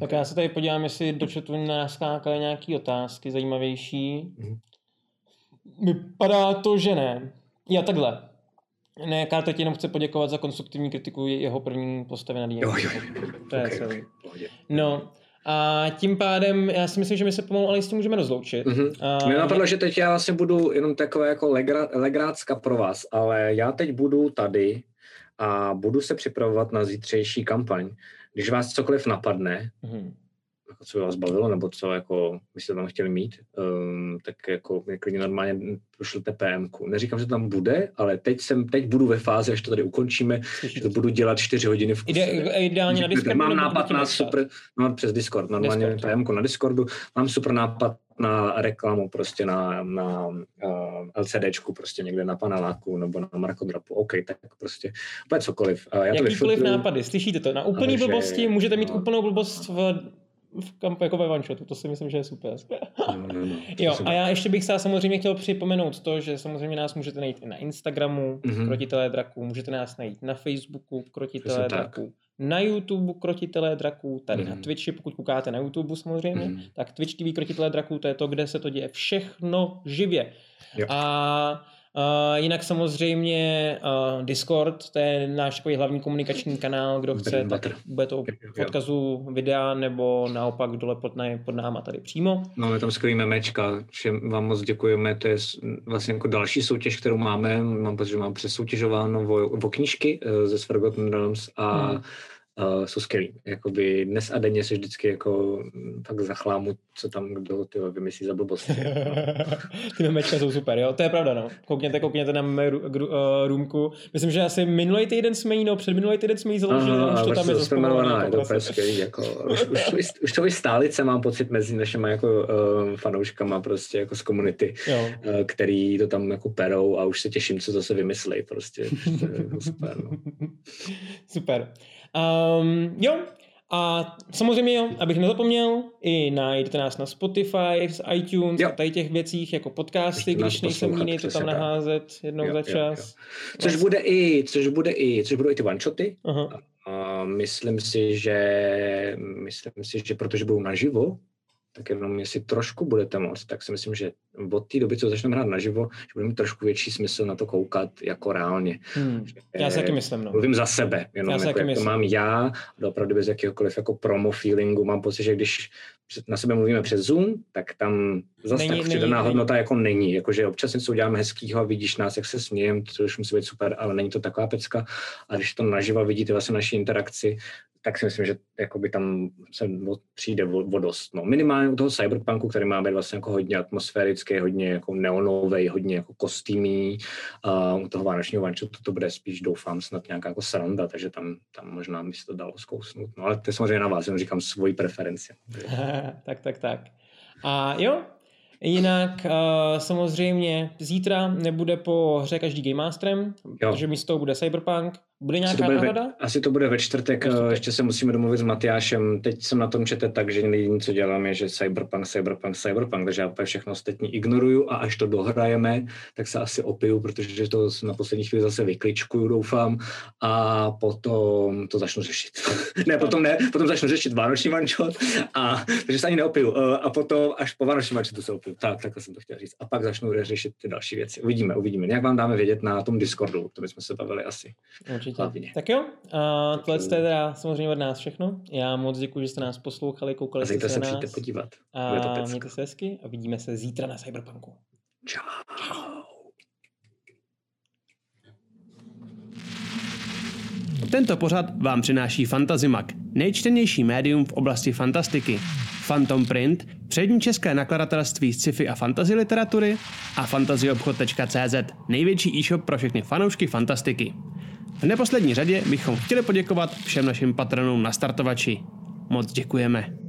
Tak já se tady podívám, jestli do chatu naskákaly nějaké otázky zajímavější. Mhm. Vypadá to, že ne. Já takhle. Ne, Káto ti jenom chce poděkovat za konstruktivní kritiku jeho první postavy na. Jo, jo, jo. To je Okay, celý. okay. No, a tím pádem, já si myslím, že my se pomalu ale jistě můžeme rozloučit. Mhm. A, Mě napadlo, že teď já vlastně budu jenom takové jako legra, legrácka pro vás, ale já teď budu tady a budu se připravovat na zítřejší kampaň. Když vás cokoliv napadne, Mhm. Jako co by vás bavilo, nebo co jako byste tam chtěli mít, um, tak jako klidně normálně pošlete PMku. Neříkám, že to tam bude, ale teď jsem, teď budu ve fázi, až to tady ukončíme, že to budu dělat čtyři hodiny v kuse. Ide, ideálně na Discordu. Mám nápad na super, no přes Discord, normálně Discord. PMku na Discordu, mám super nápad na reklamu prostě na, na uh, LCDčku, prostě někde na paneláku nebo na markodrapu, OK, tak prostě úplně cokoliv. Uh, já Jakýkoliv nápady, slyšíte to? Na úplný blbosti můžete mít no. úplnou blbost v, v kampu jako ve one-shotu, to si myslím, že je super. No, no, no, Jo, a já ještě bych se samozřejmě chtěl připomenout to, že samozřejmě nás můžete najít i na Instagramu, Mhm. Krotitelé draků, můžete nás najít na Facebooku, Krotitelé Přesně tak. draků, na YouTube Krotitelé draků, tady na Mhm. Twitchi, pokud koukáte na YouTube samozřejmě, Mhm. tak Twitch TV Krotitelé draků, to je to, kde se to děje všechno živě. Jo. A Uh, jinak samozřejmě uh, Discord, to je náš takový hlavní komunikační kanál, kdo chce, tak bude to Jo, v jo. odkazu videa nebo naopak dole pod, na, pod náma tady přímo. Máme tam skvělý memečka, všem vám moc děkujeme, to je vlastně jako další soutěž, kterou máme, mám pocit, že mám přesoutěžováno o, o knížky eh, ze Forgotten Realms a Hmm. Uh, jsou skvělý. Jakoby dnes a denně se vždycky jako mm, tak zachlámu, co tam kdo ty vymyslí za blbosti. Ty memečka jsou super, jo, to je pravda, no. Koukněte, koukněte na mé uh, roomku. Myslím, že asi minulý týden jsme jí, no, před minulý týden jsme jí založili, a už to tam je zaspomované. je jako to úplně skvělý. Jako, už, už, už, už to stálice mám pocit mezi našimi jako, uh, fanouškama prostě jako z komunity, uh, který to tam jako perou a už se těším, co zase vymyslí. Prostě, prostě jako super. No. Super. Um, jo, a samozřejmě jo, abych nezapomněl, i najdete nás na Spotify, iTunes Jo. a tady těch věcích jako podcasty, když nejsem jiný, to tam tak. naházet jednou Jo, za jo, čas. Což bude i, což bude i, což budou i ty one-shoty. Aha. A myslím si, že myslím si, že protože budou naživo, tak jenom jestli trošku budete moc, tak si myslím, že od té doby, co začneme hrát naživo, že bude mít trošku větší smysl na to koukat jako reálně. Hmm. Já si taky myslím, no. Mluvím za sebe, jenom Já jako, jak to mám já, opravdu bez jakéhokoliv jako promo feelingu. Mám pocit, že když na sebe mluvíme přes Zoom, tak tam zase Není- tak není- přidaná není. hodnota jako není. Jakože občas něco uděláme hezkýho a vidíš nás, jak se smějem, což musí být super, ale není to taková pecka. A když to naživo vidíte vlastně naší interakci, tak si myslím, že jakoby tam se přijde o, o dost. No. Minimálně u toho cyberpunku, který má být vlastně jako hodně atmosférický, hodně jako neonový, hodně jako kostýmí. A u toho vánočního vanču to, to bude spíš, doufám, snad nějaká jako sranda, takže tam, tam možná by se to dalo zkousnout. No ale to je samozřejmě na vás, jenom říkám svoji preferenci. tak, tak, tak. A jo, jinak uh, samozřejmě zítra nebude po hře každý Game Masterem, Jo. protože místo toho bude Cyberpunk. Bude Asi to, nějaká bude náhrada? ve, asi to bude ve čtvrtek, čtvrtek. ještě se musíme domluvit s Matyášem. Teď jsem na tom čete tak, že jediné, co dělám, je, že Cyberpunk, Cyberpunk, Cyberpunk, takže já všechno ostatní ignoruju a až to dohrajeme, tak se asi opiju, protože to na poslední chvíli zase vykličkuju, doufám, a potom to začnu řešit. ne, potom ne, potom začnu řešit Vánoční mančot, a, takže se ani neopiju. Eh, A potom až po Vánoční mančotu se opiju. Tak, takhle jsem to chtěl říct. A pak začnu řešit ty další věci. Uvidíme, uvidíme. Nějak vám dáme vědět na tom Discordu, to bychom se bavili asi. Určitě. Hlavně. Tak jo, a tohle je teda samozřejmě od nás všechno. Já moc děkuji, že jste nás poslouchali, A koukali jste se se na nás. podívat. Bude to A pecka. mějte se hezky a vidíme se zítra na Cyberpunku. Čau. Tento pořad vám přináší Fantazimak, nejčtenější médium v oblasti fantastiky. Phantom Print, přední české nakladatelství sci-fi a fantasy literatury a fantazyobchod.cz, největší e-shop pro všechny fanoušky fantastiky. V neposlední řadě bychom chtěli poděkovat všem našim patronům na startovači. Moc děkujeme.